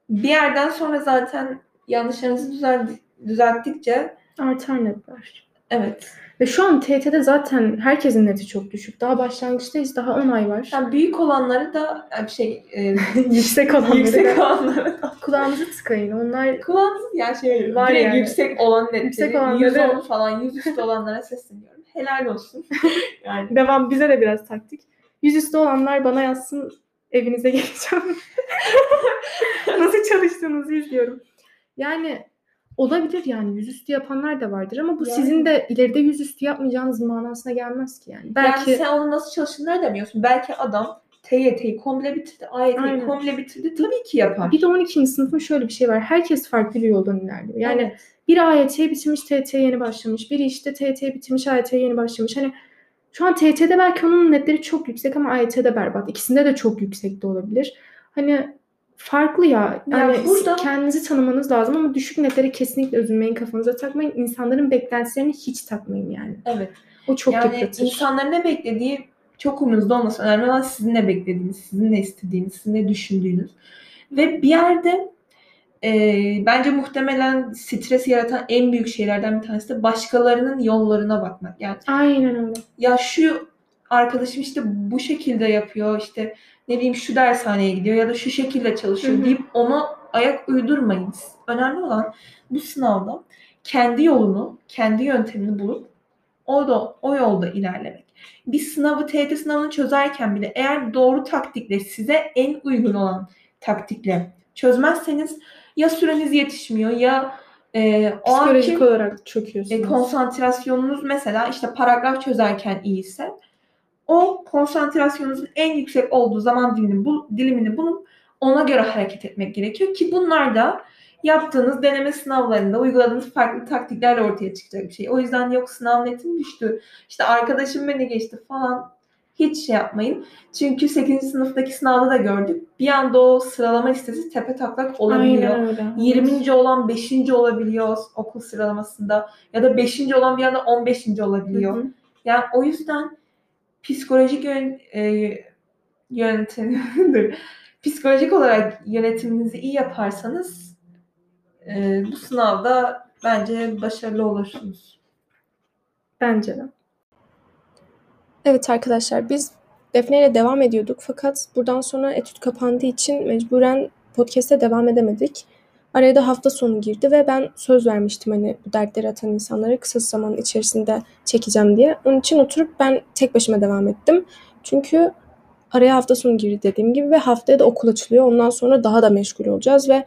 Bir yerden sonra zaten yanlışlarınızı düzelt, düzelttikçe Artar netler. evet. Ve şu an TYT'de zaten herkesin neti çok düşük. Daha başlangıçtayız. Daha 10 ay var. Yani büyük olanları da yani şey e, <laughs> yüksek olanları yüksek da olanları da kulağınızı tıkayın. Onlar kulağınız yani şey Var var yani. yüksek olan netleri Yüksek olanları- 110 falan 100 üstü olanlara sesleniyorum. Helal olsun. <laughs> yani devam bize de biraz taktik. Yüzüstü olanlar bana yazsın evinize <laughs> geleceğim. Nasıl çalıştığınızı izliyorum. Yani olabilir yani yüzüstü yapanlar da vardır ama bu Yani. sizin de ileride yüzüstü yapmayacağınız manasına gelmez ki yani. Belki Yani sen onun nasıl çalıştığını nereden biliyorsun? Belki adam TYT'yi komple bitirdi, AYT'yi komple bitirdi. Tabii ki yapar. bir de 12. sınıfın şöyle bir şey var. Herkes farklı bir yoldan ilerliyor. Yani Evet. biri AYT'ye bitirmiş, TYT'ye yeni başlamış. Biri işte TYT'ye bitirmiş, AYT'ye yeni başlamış. Hani şu an TYT'de belki onun netleri çok yüksek ama AYT'de berbat. İkisinde de çok yüksek de olabilir. Hani farklı ya. Ya Yani burada- kendinizi tanımanız lazım ama düşük netlere kesinlikle üzülmeyin, kafanıza takmayın. İnsanların beklentilerini hiç takmayın yani. Evet. O çok yani yıpratır. insanların ne beklediği çok umurunuzda olmasın. Önemli olan sizin ne beklediğiniz, sizin ne istediğiniz, sizin ne düşündüğünüz. Ve bir yerde e, bence muhtemelen stresi yaratan en büyük şeylerden bir tanesi de başkalarının yollarına bakmak. Yani Aynen öyle. ya şu arkadaşım işte bu şekilde yapıyor işte ne bileyim şu dershaneye gidiyor ya da şu şekilde çalışıyor Hı hı. deyip ona ayak uydurmayın. Önemli olan bu sınavda kendi yolunu, kendi yöntemini bulup o da o yolda ilerlemek. Bir sınavı TYT sınavını çözerken bile eğer doğru taktikle size en uygun olan taktikle çözmezseniz ya süreniz yetişmiyor ya e, o Psikolojik anki olarak çöküyorsunuz. e, konsantrasyonunuz mesela işte paragraf çözerken iyiyse o konsantrasyonunuzun en yüksek olduğu zaman dilimini, bul, dilimini bulup ona göre hareket etmek gerekiyor ki bunlar da yaptığınız deneme sınavlarında uyguladığınız farklı taktiklerle ortaya çıkacak bir şey. O yüzden yok sınav netim düştü, işte arkadaşım beni geçti falan hiç şey yapmayın. Çünkü 8. sınıftaki sınavda da gördük. Bir anda o sıralama listesi tepe taklak olabiliyor. Aynen öyle. 20. olan 5. olabiliyor okul sıralamasında ya da 5. olan bir anda 15. olabiliyor. Hı hı. Yani o yüzden psikolojik yön, e, yönetim <laughs> dur. psikolojik olarak yönetiminizi iyi yaparsanız e, bu sınavda bence başarılı olursunuz. Bence de. Evet arkadaşlar biz Defne ile devam ediyorduk fakat buradan sonra etüt kapandığı için mecburen podcast'e devam edemedik. Araya da hafta sonu girdi ve ben söz vermiştim hani bu dertleri atan insanları kısa zaman içerisinde çekeceğim diye. Onun için oturup ben tek başıma devam ettim. Çünkü araya hafta sonu girdi dediğim gibi ve haftaya da okul açılıyor. Ondan sonra daha da meşgul olacağız ve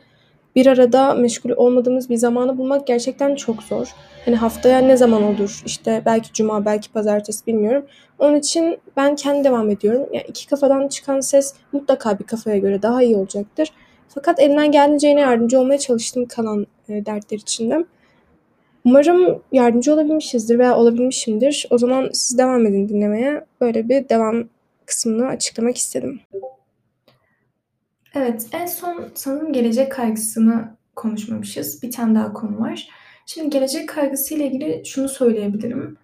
bir arada meşgul olmadığımız bir zamanı bulmak gerçekten çok zor. Hani haftaya ne zaman olur? İşte belki cuma, belki pazartesi bilmiyorum. Onun için ben kendi devam ediyorum. Yani iki kafadan çıkan ses mutlaka bir kafaya göre daha iyi olacaktır. Fakat elimden geldiğince yardımcı olmaya çalıştım kalan e, dertler içinde. Umarım yardımcı olabilmişizdir veya olabilmişimdir. O zaman siz devam edin dinlemeye. Böyle bir devam kısmını açıklamak istedim. Evet, en son sanırım gelecek kaygısını konuşmamışız. Bir tane daha konu var. Şimdi gelecek kaygısıyla ilgili şunu söyleyebilirim.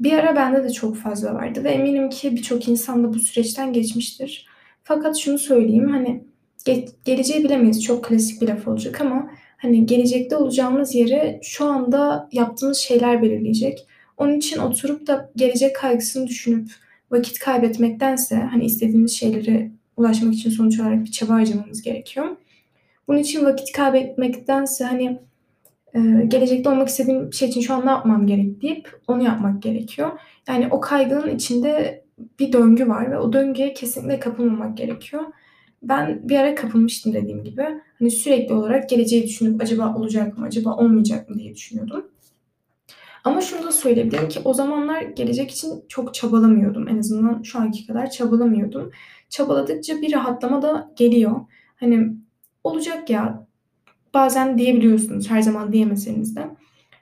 Bir ara bende de çok fazla vardı ve eminim ki birçok insan da bu süreçten geçmiştir. Fakat şunu söyleyeyim hani ge- geleceği bilemeyiz. Çok klasik bir laf olacak ama hani gelecekte olacağımız yere şu anda yaptığımız şeyler belirleyecek. Onun için oturup da gelecek kaygısını düşünüp vakit kaybetmektense hani istediğimiz şeylere ulaşmak için sonuç olarak bir çaba harcamamız gerekiyor. Bunun için vakit kaybetmektense hani e, gelecekte olmak istediğim şey için şu an ne yapmam gerek deyip onu yapmak gerekiyor. Yani o kaygının içinde bir döngü var ve o döngüye kesinlikle kapılmamak gerekiyor. Ben bir ara kapılmıştım dediğim gibi. Hani sürekli olarak geleceği düşünüp acaba olacak mı, acaba olmayacak mı diye düşünüyordum. Ama şunu da söyleyebilirim ki o zamanlar gelecek için çok çabalamıyordum. En azından şu anki kadar çabalamıyordum. Çabaladıkça bir rahatlama da geliyor. Hani olacak ya bazen diyebiliyorsunuz her zaman diyemeseniz de.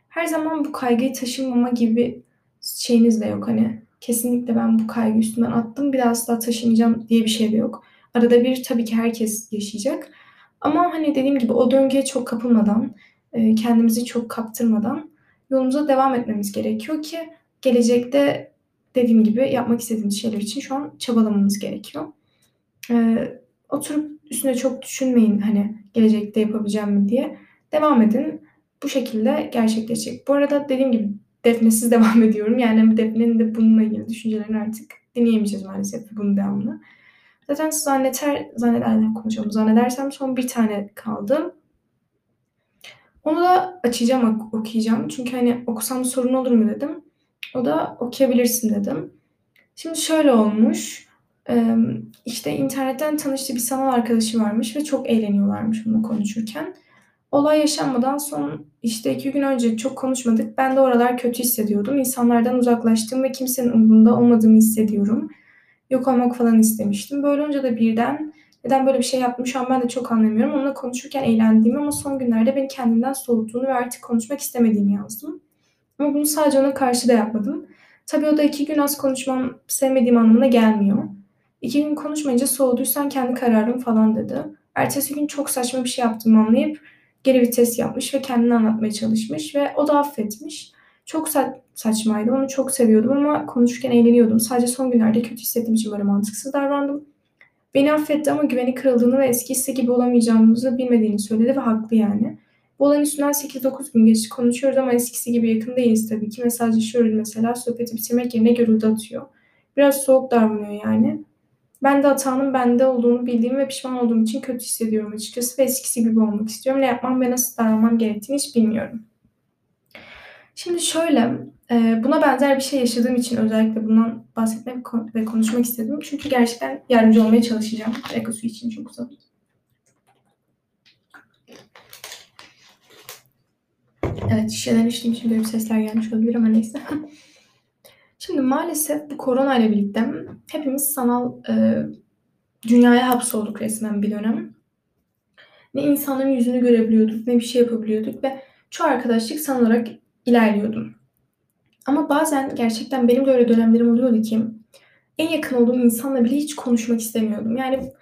Her zaman bu kaygıyı taşımama gibi şeyiniz de yok. Hani kesinlikle ben bu kaygı üstümden attım bir daha asla taşımayacağım diye bir şey de yok. Arada bir tabii ki herkes yaşayacak. Ama hani dediğim gibi o döngüye çok kapılmadan, kendimizi çok kaptırmadan yolumuza devam etmemiz gerekiyor ki gelecekte dediğim gibi yapmak istediğimiz şeyler için şu an çabalamamız gerekiyor. Ee, oturup üstüne çok düşünmeyin hani gelecekte yapabileceğim mi diye. Devam edin. Bu şekilde gerçekleşecek. Bu arada dediğim gibi Defne'siz <laughs> devam ediyorum. Yani Defne'nin de bununla ilgili düşüncelerini artık dinleyemeyeceğiz maalesef bunun devamını. Zaten zanneter, zannederden konuşalım. Zannedersem son bir tane kaldı. Onu da açacağım, okuyacağım. Çünkü hani okusam sorun olur mu dedim. O da okuyabilirsin dedim. Şimdi şöyle olmuş. İşte internetten tanıştığı bir sanal arkadaşı varmış ve çok eğleniyorlarmış bunu konuşurken. Olay yaşanmadan son işte iki gün önce çok konuşmadık. Ben de oralar kötü hissediyordum. İnsanlardan uzaklaştım ve kimsenin umurunda olmadığımı hissediyorum. Yok olmak falan istemiştim. Böyle olunca da birden neden böyle bir şey yapmış şu an ben de çok anlamıyorum. Onunla konuşurken eğlendiğimi ama son günlerde beni kendinden soğuttuğunu ve artık konuşmak istemediğimi yazdım. Ama bunu sadece ona karşı da yapmadım. Tabii o da iki gün az konuşmam sevmediğim anlamına gelmiyor. İki gün konuşmayınca soğuduysan kendi kararın falan dedi. Ertesi gün çok saçma bir şey yaptığımı anlayıp geri vites yapmış ve kendini anlatmaya çalışmış ve o da affetmiş. Çok sa- saçmaydı. Onu çok seviyordum ama konuşurken eğleniyordum. Sadece son günlerde kötü hissettiğim için böyle mantıksız davrandım. Beni affetti ama güveni kırıldığını ve eskisi gibi olamayacağımızı bilmediğini söyledi ve haklı yani. Bu olayın üstünden 8-9 gün geçti konuşuyoruz ama eskisi gibi yakın değiliz tabii ki. Mesajlaşıyoruz mesela. Sohbeti bitirmek yerine görüldü atıyor. Biraz soğuk davranıyor yani. Ben de hatanın bende olduğunu bildiğim ve pişman olduğum için kötü hissediyorum açıkçası ve eskisi gibi olmak istiyorum. Ne yapmam ve nasıl davranmam gerektiğini hiç bilmiyorum. Şimdi şöyle, e, buna benzer bir şey yaşadığım için özellikle bundan bahsetmek ve konuşmak istedim. Çünkü gerçekten yardımcı olmaya çalışacağım. Ekosu için çok uzadı. Evet şişeden içtiğim için böyle sesler gelmiş olabilir ama neyse. <laughs> Şimdi maalesef bu korona ile birlikte hepimiz sanal e, dünyaya hapsolduk resmen bir dönem. Ne insanların yüzünü görebiliyorduk ne bir şey yapabiliyorduk ve çoğu arkadaşlık sanal olarak ilerliyordum. Ama bazen gerçekten benim de öyle dönemlerim oluyordu ki en yakın olduğum insanla bile hiç konuşmak istemiyordum. Yani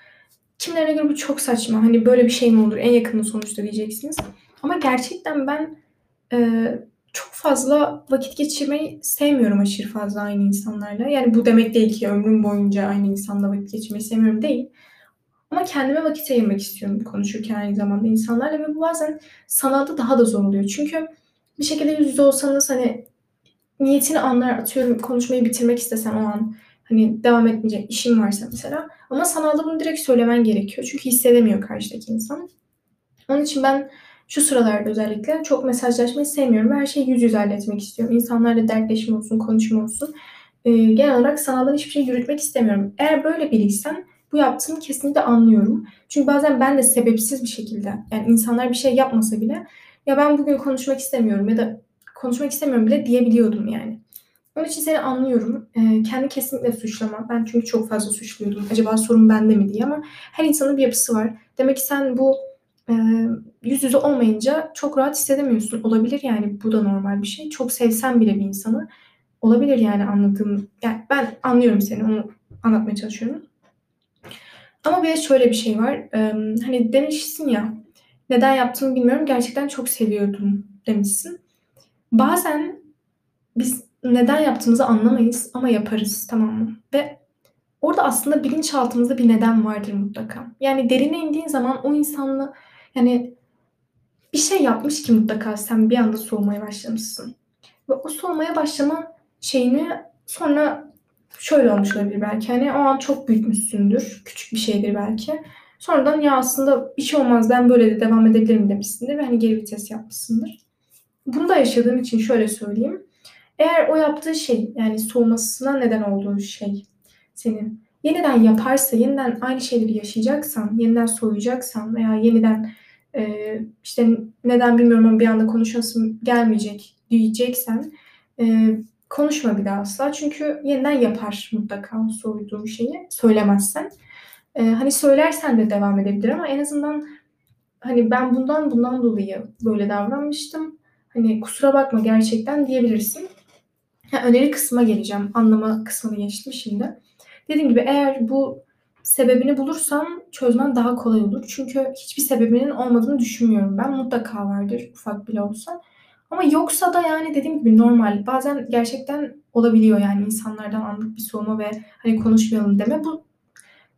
kimlerine göre bu çok saçma. Hani böyle bir şey mi olur? En yakını sonuçta diyeceksiniz. Ama gerçekten ben e, çok fazla vakit geçirmeyi sevmiyorum aşırı fazla aynı insanlarla. Yani bu demek değil ki ömrüm boyunca aynı insanla vakit geçirmeyi sevmiyorum değil. Ama kendime vakit ayırmak istiyorum konuşurken aynı zamanda insanlarla ve bu bazen sanalda daha da zor oluyor. Çünkü bir şekilde yüz yüze olsanız hani niyetini anlar atıyorum konuşmayı bitirmek istesen o an hani devam etmeyecek işin varsa mesela ama sanalda bunu direkt söylemen gerekiyor. Çünkü hissedemiyor karşıdaki insan. Onun için ben şu sıralarda özellikle çok mesajlaşmayı sevmiyorum her şeyi yüz yüze halletmek istiyorum. İnsanlarla dertleşme olsun, konuşma olsun. Ee, genel olarak sanaldan hiçbir şey yürütmek istemiyorum. Eğer böyle biriysen bu yaptığını kesinlikle anlıyorum. Çünkü bazen ben de sebepsiz bir şekilde yani insanlar bir şey yapmasa bile ya ben bugün konuşmak istemiyorum ya da konuşmak istemiyorum bile diyebiliyordum yani. Onun için seni anlıyorum. Ee, kendi kesinlikle suçlama. Ben çünkü çok fazla suçluyordum. Acaba sorun bende mi diye ama her insanın bir yapısı var. Demek ki sen bu e, yüz yüze olmayınca çok rahat hissedemiyorsun. Olabilir yani bu da normal bir şey. Çok sevsen bile bir insanı olabilir yani anladığım. Yani ben anlıyorum seni onu anlatmaya çalışıyorum. Ama bir de şöyle bir şey var. E, hani demişsin ya neden yaptığımı bilmiyorum. Gerçekten çok seviyordum demişsin. Bazen biz neden yaptığımızı anlamayız ama yaparız tamam mı? Ve orada aslında bilinçaltımızda bir neden vardır mutlaka. Yani derine indiğin zaman o insanla yani bir şey yapmış ki mutlaka sen bir anda soğumaya başlamışsın. Ve o soğumaya başlama şeyini sonra şöyle olmuş olabilir belki. Hani o an çok büyütmüşsündür. Küçük bir şeydir belki. Sonradan ya aslında bir şey olmaz ben böyle de devam edebilirim demişsindir ve hani geri vites yapmışsındır. Bunu da yaşadığım için şöyle söyleyeyim. Eğer o yaptığı şey yani soğumasına neden olduğu şey senin yeniden yaparsa, yeniden aynı şeyleri yaşayacaksan, yeniden soğuyacaksan veya yeniden e, işte neden bilmiyorum ama bir anda konuşasım gelmeyecek diyeceksen e, konuşma bir daha asla. Çünkü yeniden yapar mutlaka o soğuduğu şeyi söylemezsen. E, hani söylersen de devam edebilir ama en azından hani ben bundan bundan dolayı böyle davranmıştım. Hani kusura bakma gerçekten diyebilirsin. Ha, öneri kısmına geleceğim. Anlama kısmını geçtim şimdi. Dediğim gibi eğer bu sebebini bulursan çözmen daha kolay olur. Çünkü hiçbir sebebinin olmadığını düşünmüyorum ben. Mutlaka vardır ufak bile olsa. Ama yoksa da yani dediğim gibi normal. Bazen gerçekten olabiliyor yani insanlardan anlık bir soğuma ve hani konuşmayalım deme. Bu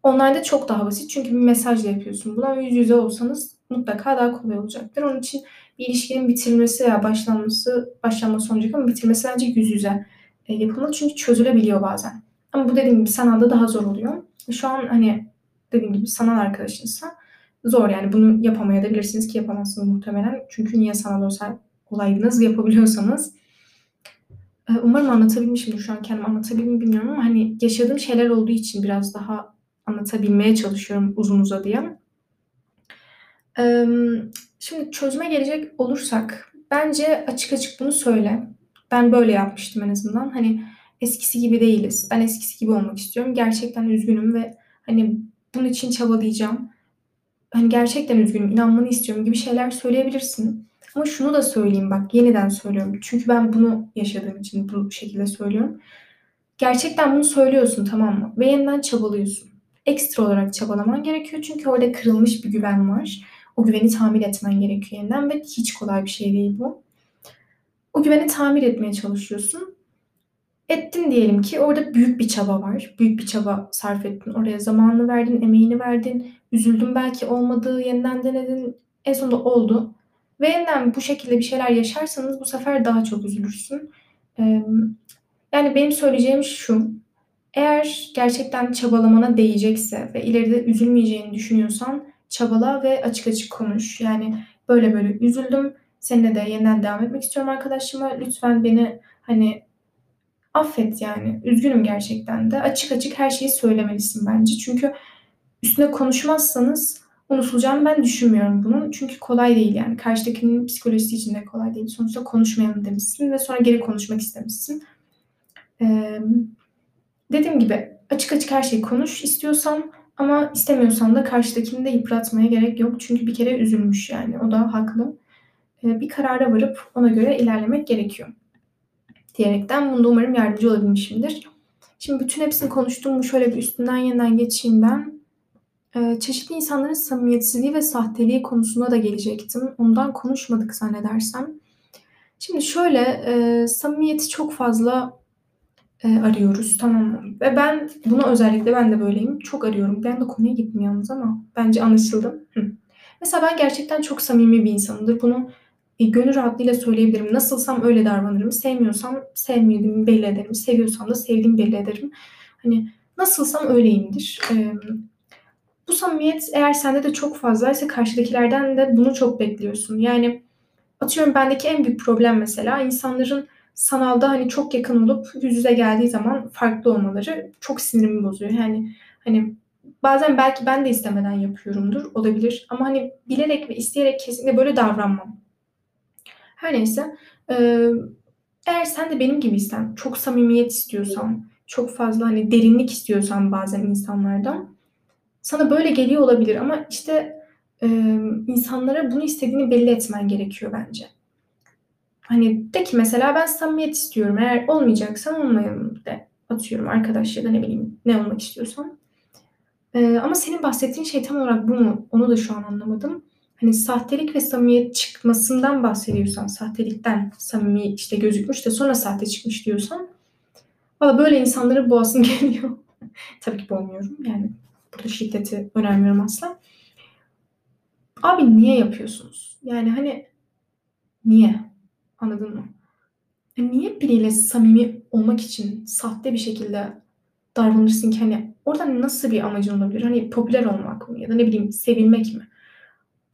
onlarda çok daha basit. Çünkü bir mesajla yapıyorsun bunu ama yüz yüze olsanız mutlaka daha kolay olacaktır. Onun için ilişkinin bitirilmesi veya başlanması, başlanması olacak ama bitirmesi bence yüz yüze e, yapılmalı. Çünkü çözülebiliyor bazen. Ama bu dediğim gibi sanalda daha zor oluyor. Şu an hani dediğim gibi sanal arkadaşınsa zor yani bunu yapamayabilirsiniz ki yapamazsınız muhtemelen. Çünkü niye sanal olsa olaydınız yapabiliyorsanız. E, umarım anlatabilmişimdir şu an kendim anlatabildim bilmiyorum ama hani yaşadığım şeyler olduğu için biraz daha anlatabilmeye çalışıyorum uzun uzadıya. Şimdi çözüme gelecek olursak bence açık açık bunu söyle. Ben böyle yapmıştım en azından. Hani eskisi gibi değiliz. Ben eskisi gibi olmak istiyorum. Gerçekten üzgünüm ve hani bunun için çabalayacağım. Hani gerçekten üzgünüm, inanmanı istiyorum gibi şeyler söyleyebilirsin. Ama şunu da söyleyeyim bak, yeniden söylüyorum. Çünkü ben bunu yaşadığım için bu şekilde söylüyorum. Gerçekten bunu söylüyorsun tamam mı? Ve yeniden çabalıyorsun. Ekstra olarak çabalaman gerekiyor çünkü orada kırılmış bir güven var. O güveni tamir etmen gerekiyor yeniden ve hiç kolay bir şey değil bu. O güveni tamir etmeye çalışıyorsun. Ettin diyelim ki orada büyük bir çaba var. Büyük bir çaba sarf ettin. Oraya zamanını verdin, emeğini verdin. Üzüldün belki olmadı, yeniden denedin. En sonunda oldu. Ve yeniden bu şekilde bir şeyler yaşarsanız bu sefer daha çok üzülürsün. yani benim söyleyeceğim şu. Eğer gerçekten çabalamana değecekse ve ileride üzülmeyeceğini düşünüyorsan çabala ve açık açık konuş. Yani böyle böyle üzüldüm. Seninle de yeniden devam etmek istiyorum arkadaşıma. Lütfen beni hani affet yani. Üzgünüm gerçekten de. Açık açık her şeyi söylemelisin bence. Çünkü üstüne konuşmazsanız unutulacağını ben düşünmüyorum bunun. Çünkü kolay değil yani. Karşıdakinin psikolojisi için de kolay değil. Sonuçta konuşmayalım demişsin ve sonra geri konuşmak istemişsin. Ee, dediğim gibi açık açık her şeyi konuş istiyorsan ama istemiyorsan da karşıdakini de yıpratmaya gerek yok. Çünkü bir kere üzülmüş yani. O da haklı. Ee, bir karara varıp ona göre ilerlemek gerekiyor. Diyerekten bunda umarım yardımcı olabilmişimdir. Şimdi bütün hepsini konuştuğum şöyle bir üstünden yeniden geçeyim ben. Ee, çeşitli insanların samimiyetsizliği ve sahteliği konusuna da gelecektim. Ondan konuşmadık zannedersem. Şimdi şöyle, e, samimiyeti çok fazla e, arıyoruz tamam mı? Ve ben bunu özellikle ben de böyleyim. Çok arıyorum. Ben de konuya gittim yalnız ama bence anlaşıldım. Hı. Mesela ben gerçekten çok samimi bir insanımdır. Bunu e, gönül rahatlığıyla söyleyebilirim. Nasılsam öyle davranırım. Sevmiyorsam sevmediğimi belli ederim. Seviyorsam da sevdiğimi belli ederim. Hani nasılsam öyleyimdir. E, bu samimiyet eğer sende de çok fazlaysa karşıdakilerden de bunu çok bekliyorsun. Yani atıyorum bendeki en büyük problem mesela insanların sanalda hani çok yakın olup yüz yüze geldiği zaman farklı olmaları çok sinirimi bozuyor. Yani hani bazen belki ben de istemeden yapıyorumdur olabilir ama hani bilerek ve isteyerek kesinlikle böyle davranmam. Her neyse eğer sen de benim gibiysen çok samimiyet istiyorsan çok fazla hani derinlik istiyorsan bazen insanlardan sana böyle geliyor olabilir ama işte insanlara bunu istediğini belli etmen gerekiyor bence. Hani de ki mesela ben samimiyet istiyorum. Eğer olmayacaksan olmayalım de. Atıyorum arkadaş ya da ne bileyim ne olmak istiyorsan. Ee, ama senin bahsettiğin şey tam olarak bu mu? Onu da şu an anlamadım. Hani sahtelik ve samimiyet çıkmasından bahsediyorsan, sahtelikten samimi işte gözükmüş de sonra sahte çıkmış diyorsan valla böyle insanları boğasın <laughs> geliyor. Tabii ki boğmuyorum. Yani burada şiddeti önermiyorum asla. Abi niye yapıyorsunuz? Yani hani niye? Anladın mı? E niye biriyle samimi olmak için sahte bir şekilde davranırsın ki hani orada nasıl bir amacın olabilir? Hani popüler olmak mı ya da ne bileyim sevilmek mi?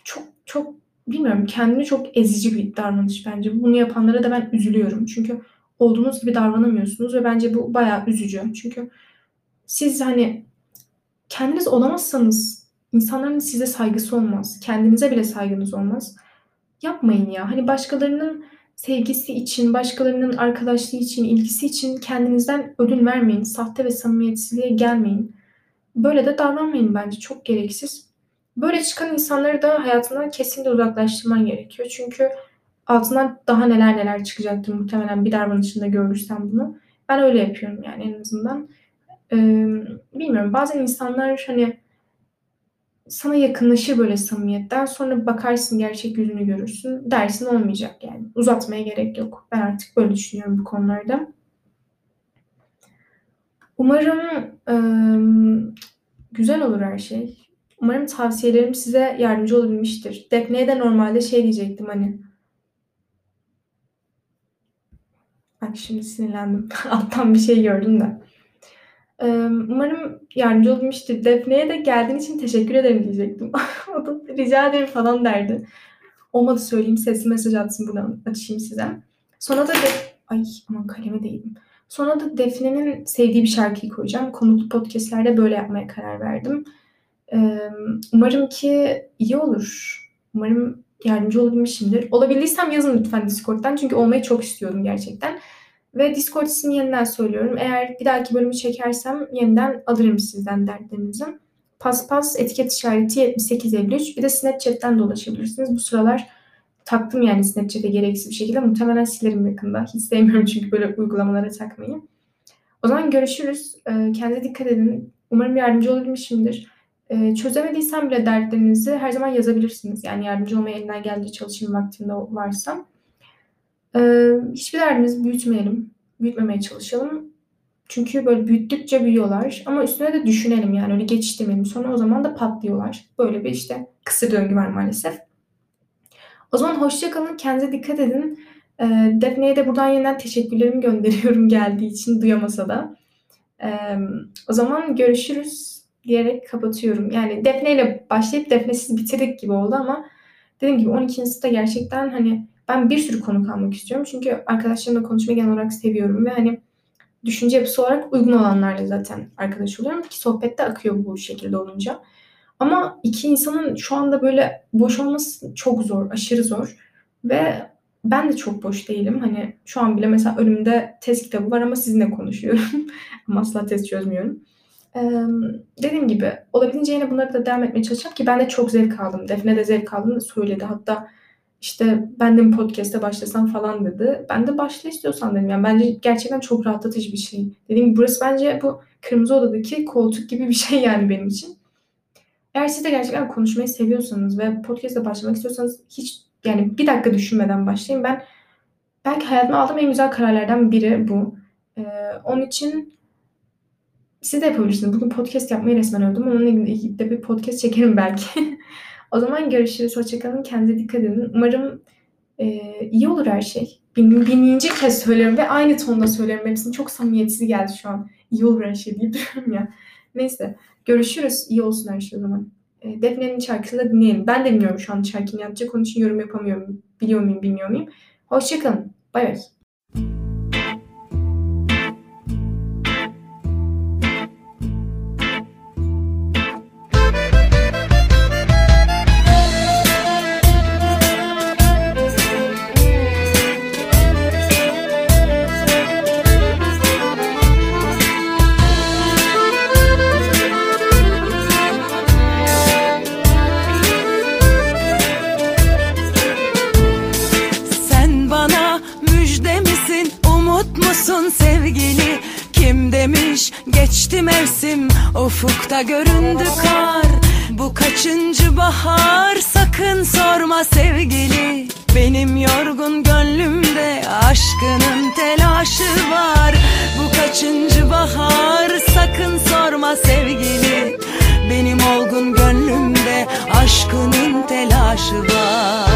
Çok çok bilmiyorum kendini çok ezici bir davranış bence. Bunu yapanlara da ben üzülüyorum. Çünkü olduğunuz gibi davranamıyorsunuz ve bence bu bayağı üzücü. Çünkü siz hani kendiniz olamazsanız insanların size saygısı olmaz. Kendinize bile saygınız olmaz. Yapmayın ya. Hani başkalarının sevgisi için, başkalarının arkadaşlığı için, ilgisi için kendinizden ödün vermeyin. Sahte ve samimiyetsizliğe gelmeyin. Böyle de davranmayın bence. Çok gereksiz. Böyle çıkan insanları da hayatından kesinlikle uzaklaştırman gerekiyor. Çünkü altından daha neler neler çıkacaktır muhtemelen bir davranışında görürsem bunu. Ben öyle yapıyorum yani en azından. Ee, bilmiyorum bazen insanlar hani sana yakınlaşır böyle samimiyetten sonra bakarsın gerçek yüzünü görürsün dersin olmayacak yani. Uzatmaya gerek yok. Ben artık böyle düşünüyorum bu konularda. Umarım ıı, güzel olur her şey. Umarım tavsiyelerim size yardımcı olabilmiştir. Defne'ye de normalde şey diyecektim hani. Bak şimdi sinirlendim. <laughs> Alttan bir şey gördüm de. Umarım yardımcı olabilmiştir. Defne'ye de geldiğin için teşekkür ederim diyecektim. <laughs> o da rica ederim falan derdi. Olmadı söyleyeyim sesli mesaj atsın buradan açayım size. Sonra da de... Ay aman kaleme değdim. Sonra da Defne'nin sevdiği bir şarkıyı koyacağım. Konuklu podcastlerde böyle yapmaya karar verdim. Umarım ki iyi olur. Umarım yardımcı olabilmişimdir. Olabildiysem yazın lütfen Discord'dan. Çünkü olmayı çok istiyordum gerçekten. Ve Discord ismini yeniden söylüyorum. Eğer bir dahaki bölümü çekersem yeniden alırım sizden dertlerinizi. Paspas etiket işareti 7853. Bir de Snapchat'ten dolaşabilirsiniz. Bu sıralar taktım yani Snapchat'e gereksiz bir şekilde. Muhtemelen silerim yakında. Hiç sevmiyorum çünkü böyle uygulamalara takmayı. O zaman görüşürüz. Ee, kendinize dikkat edin. Umarım yardımcı olabilmişimdir. Ee, çözemediysem bile dertlerinizi her zaman yazabilirsiniz. Yani yardımcı olmaya elinden geldiği çalışım vaktinde varsa. Ee, hiçbir derdimizi büyütmeyelim. Büyütmemeye çalışalım. Çünkü böyle büyüttükçe büyüyorlar. Ama üstüne de düşünelim yani öyle geçiştirmeyelim. Sonra o zaman da patlıyorlar. Böyle bir işte kısır döngü var maalesef. O zaman hoşçakalın. Kendinize dikkat edin. E, Defne'ye de buradan yeniden teşekkürlerimi gönderiyorum <laughs> geldiği için duyamasa da. E, o zaman görüşürüz diyerek kapatıyorum. Yani Defne ile başlayıp Defne'siz bitirdik gibi oldu ama dediğim gibi 12. sınıfta gerçekten hani ben bir sürü konu kalmak istiyorum. Çünkü arkadaşlarımla konuşmayı genel olarak seviyorum ve hani düşünce yapısı olarak uygun olanlarla zaten arkadaş oluyorum ki sohbette akıyor bu şekilde olunca. Ama iki insanın şu anda böyle boş olması çok zor, aşırı zor. Ve ben de çok boş değilim. Hani şu an bile mesela önümde test kitabı var ama sizinle konuşuyorum. <laughs> ama asla test çözmüyorum. Ee, dediğim gibi olabildiğince yine bunları da devam etmeye çalışacağım ki ben de çok zevk aldım. Defne de zevk aldım da söyledi. Hatta işte ben de podcast'e başlasam falan dedi. Ben de başla istiyorsan dedim. Yani bence gerçekten çok rahatlatıcı bir şey. Dediğim gibi burası bence bu kırmızı odadaki koltuk gibi bir şey yani benim için. Eğer siz de gerçekten konuşmayı seviyorsanız ve podcast'e başlamak istiyorsanız hiç yani bir dakika düşünmeden başlayın. Ben belki hayatıma aldığım en güzel kararlardan biri bu. Ee, onun için siz de yapabilirsiniz. Bugün podcast yapmayı resmen öldüm. Onunla ilgili de bir podcast çekerim belki. <laughs> O zaman görüşürüz. Hoşçakalın. Kendinize dikkat edin. Umarım e, iyi olur her şey. Bin, bininci kez söylüyorum ve aynı tonda söylüyorum. Hepsini çok samimiyetsiz geldi şu an. İyi olur her şey deyip <laughs> duruyorum ya. Neyse. Görüşürüz. İyi olsun her şey o zaman. E, Defne'nin şarkısını da dinleyelim. Ben de bilmiyorum şu an şarkını yapacak. Onun için yorum yapamıyorum. Biliyor muyum bilmiyor muyum. Hoşçakalın. Bay bay. Mevsim ufukta göründü kar. Bu kaçıncı bahar? Sakın sorma sevgili. Benim yorgun gönlümde aşkının telaşı var. Bu kaçıncı bahar? Sakın sorma sevgili. Benim olgun gönlümde aşkının telaşı var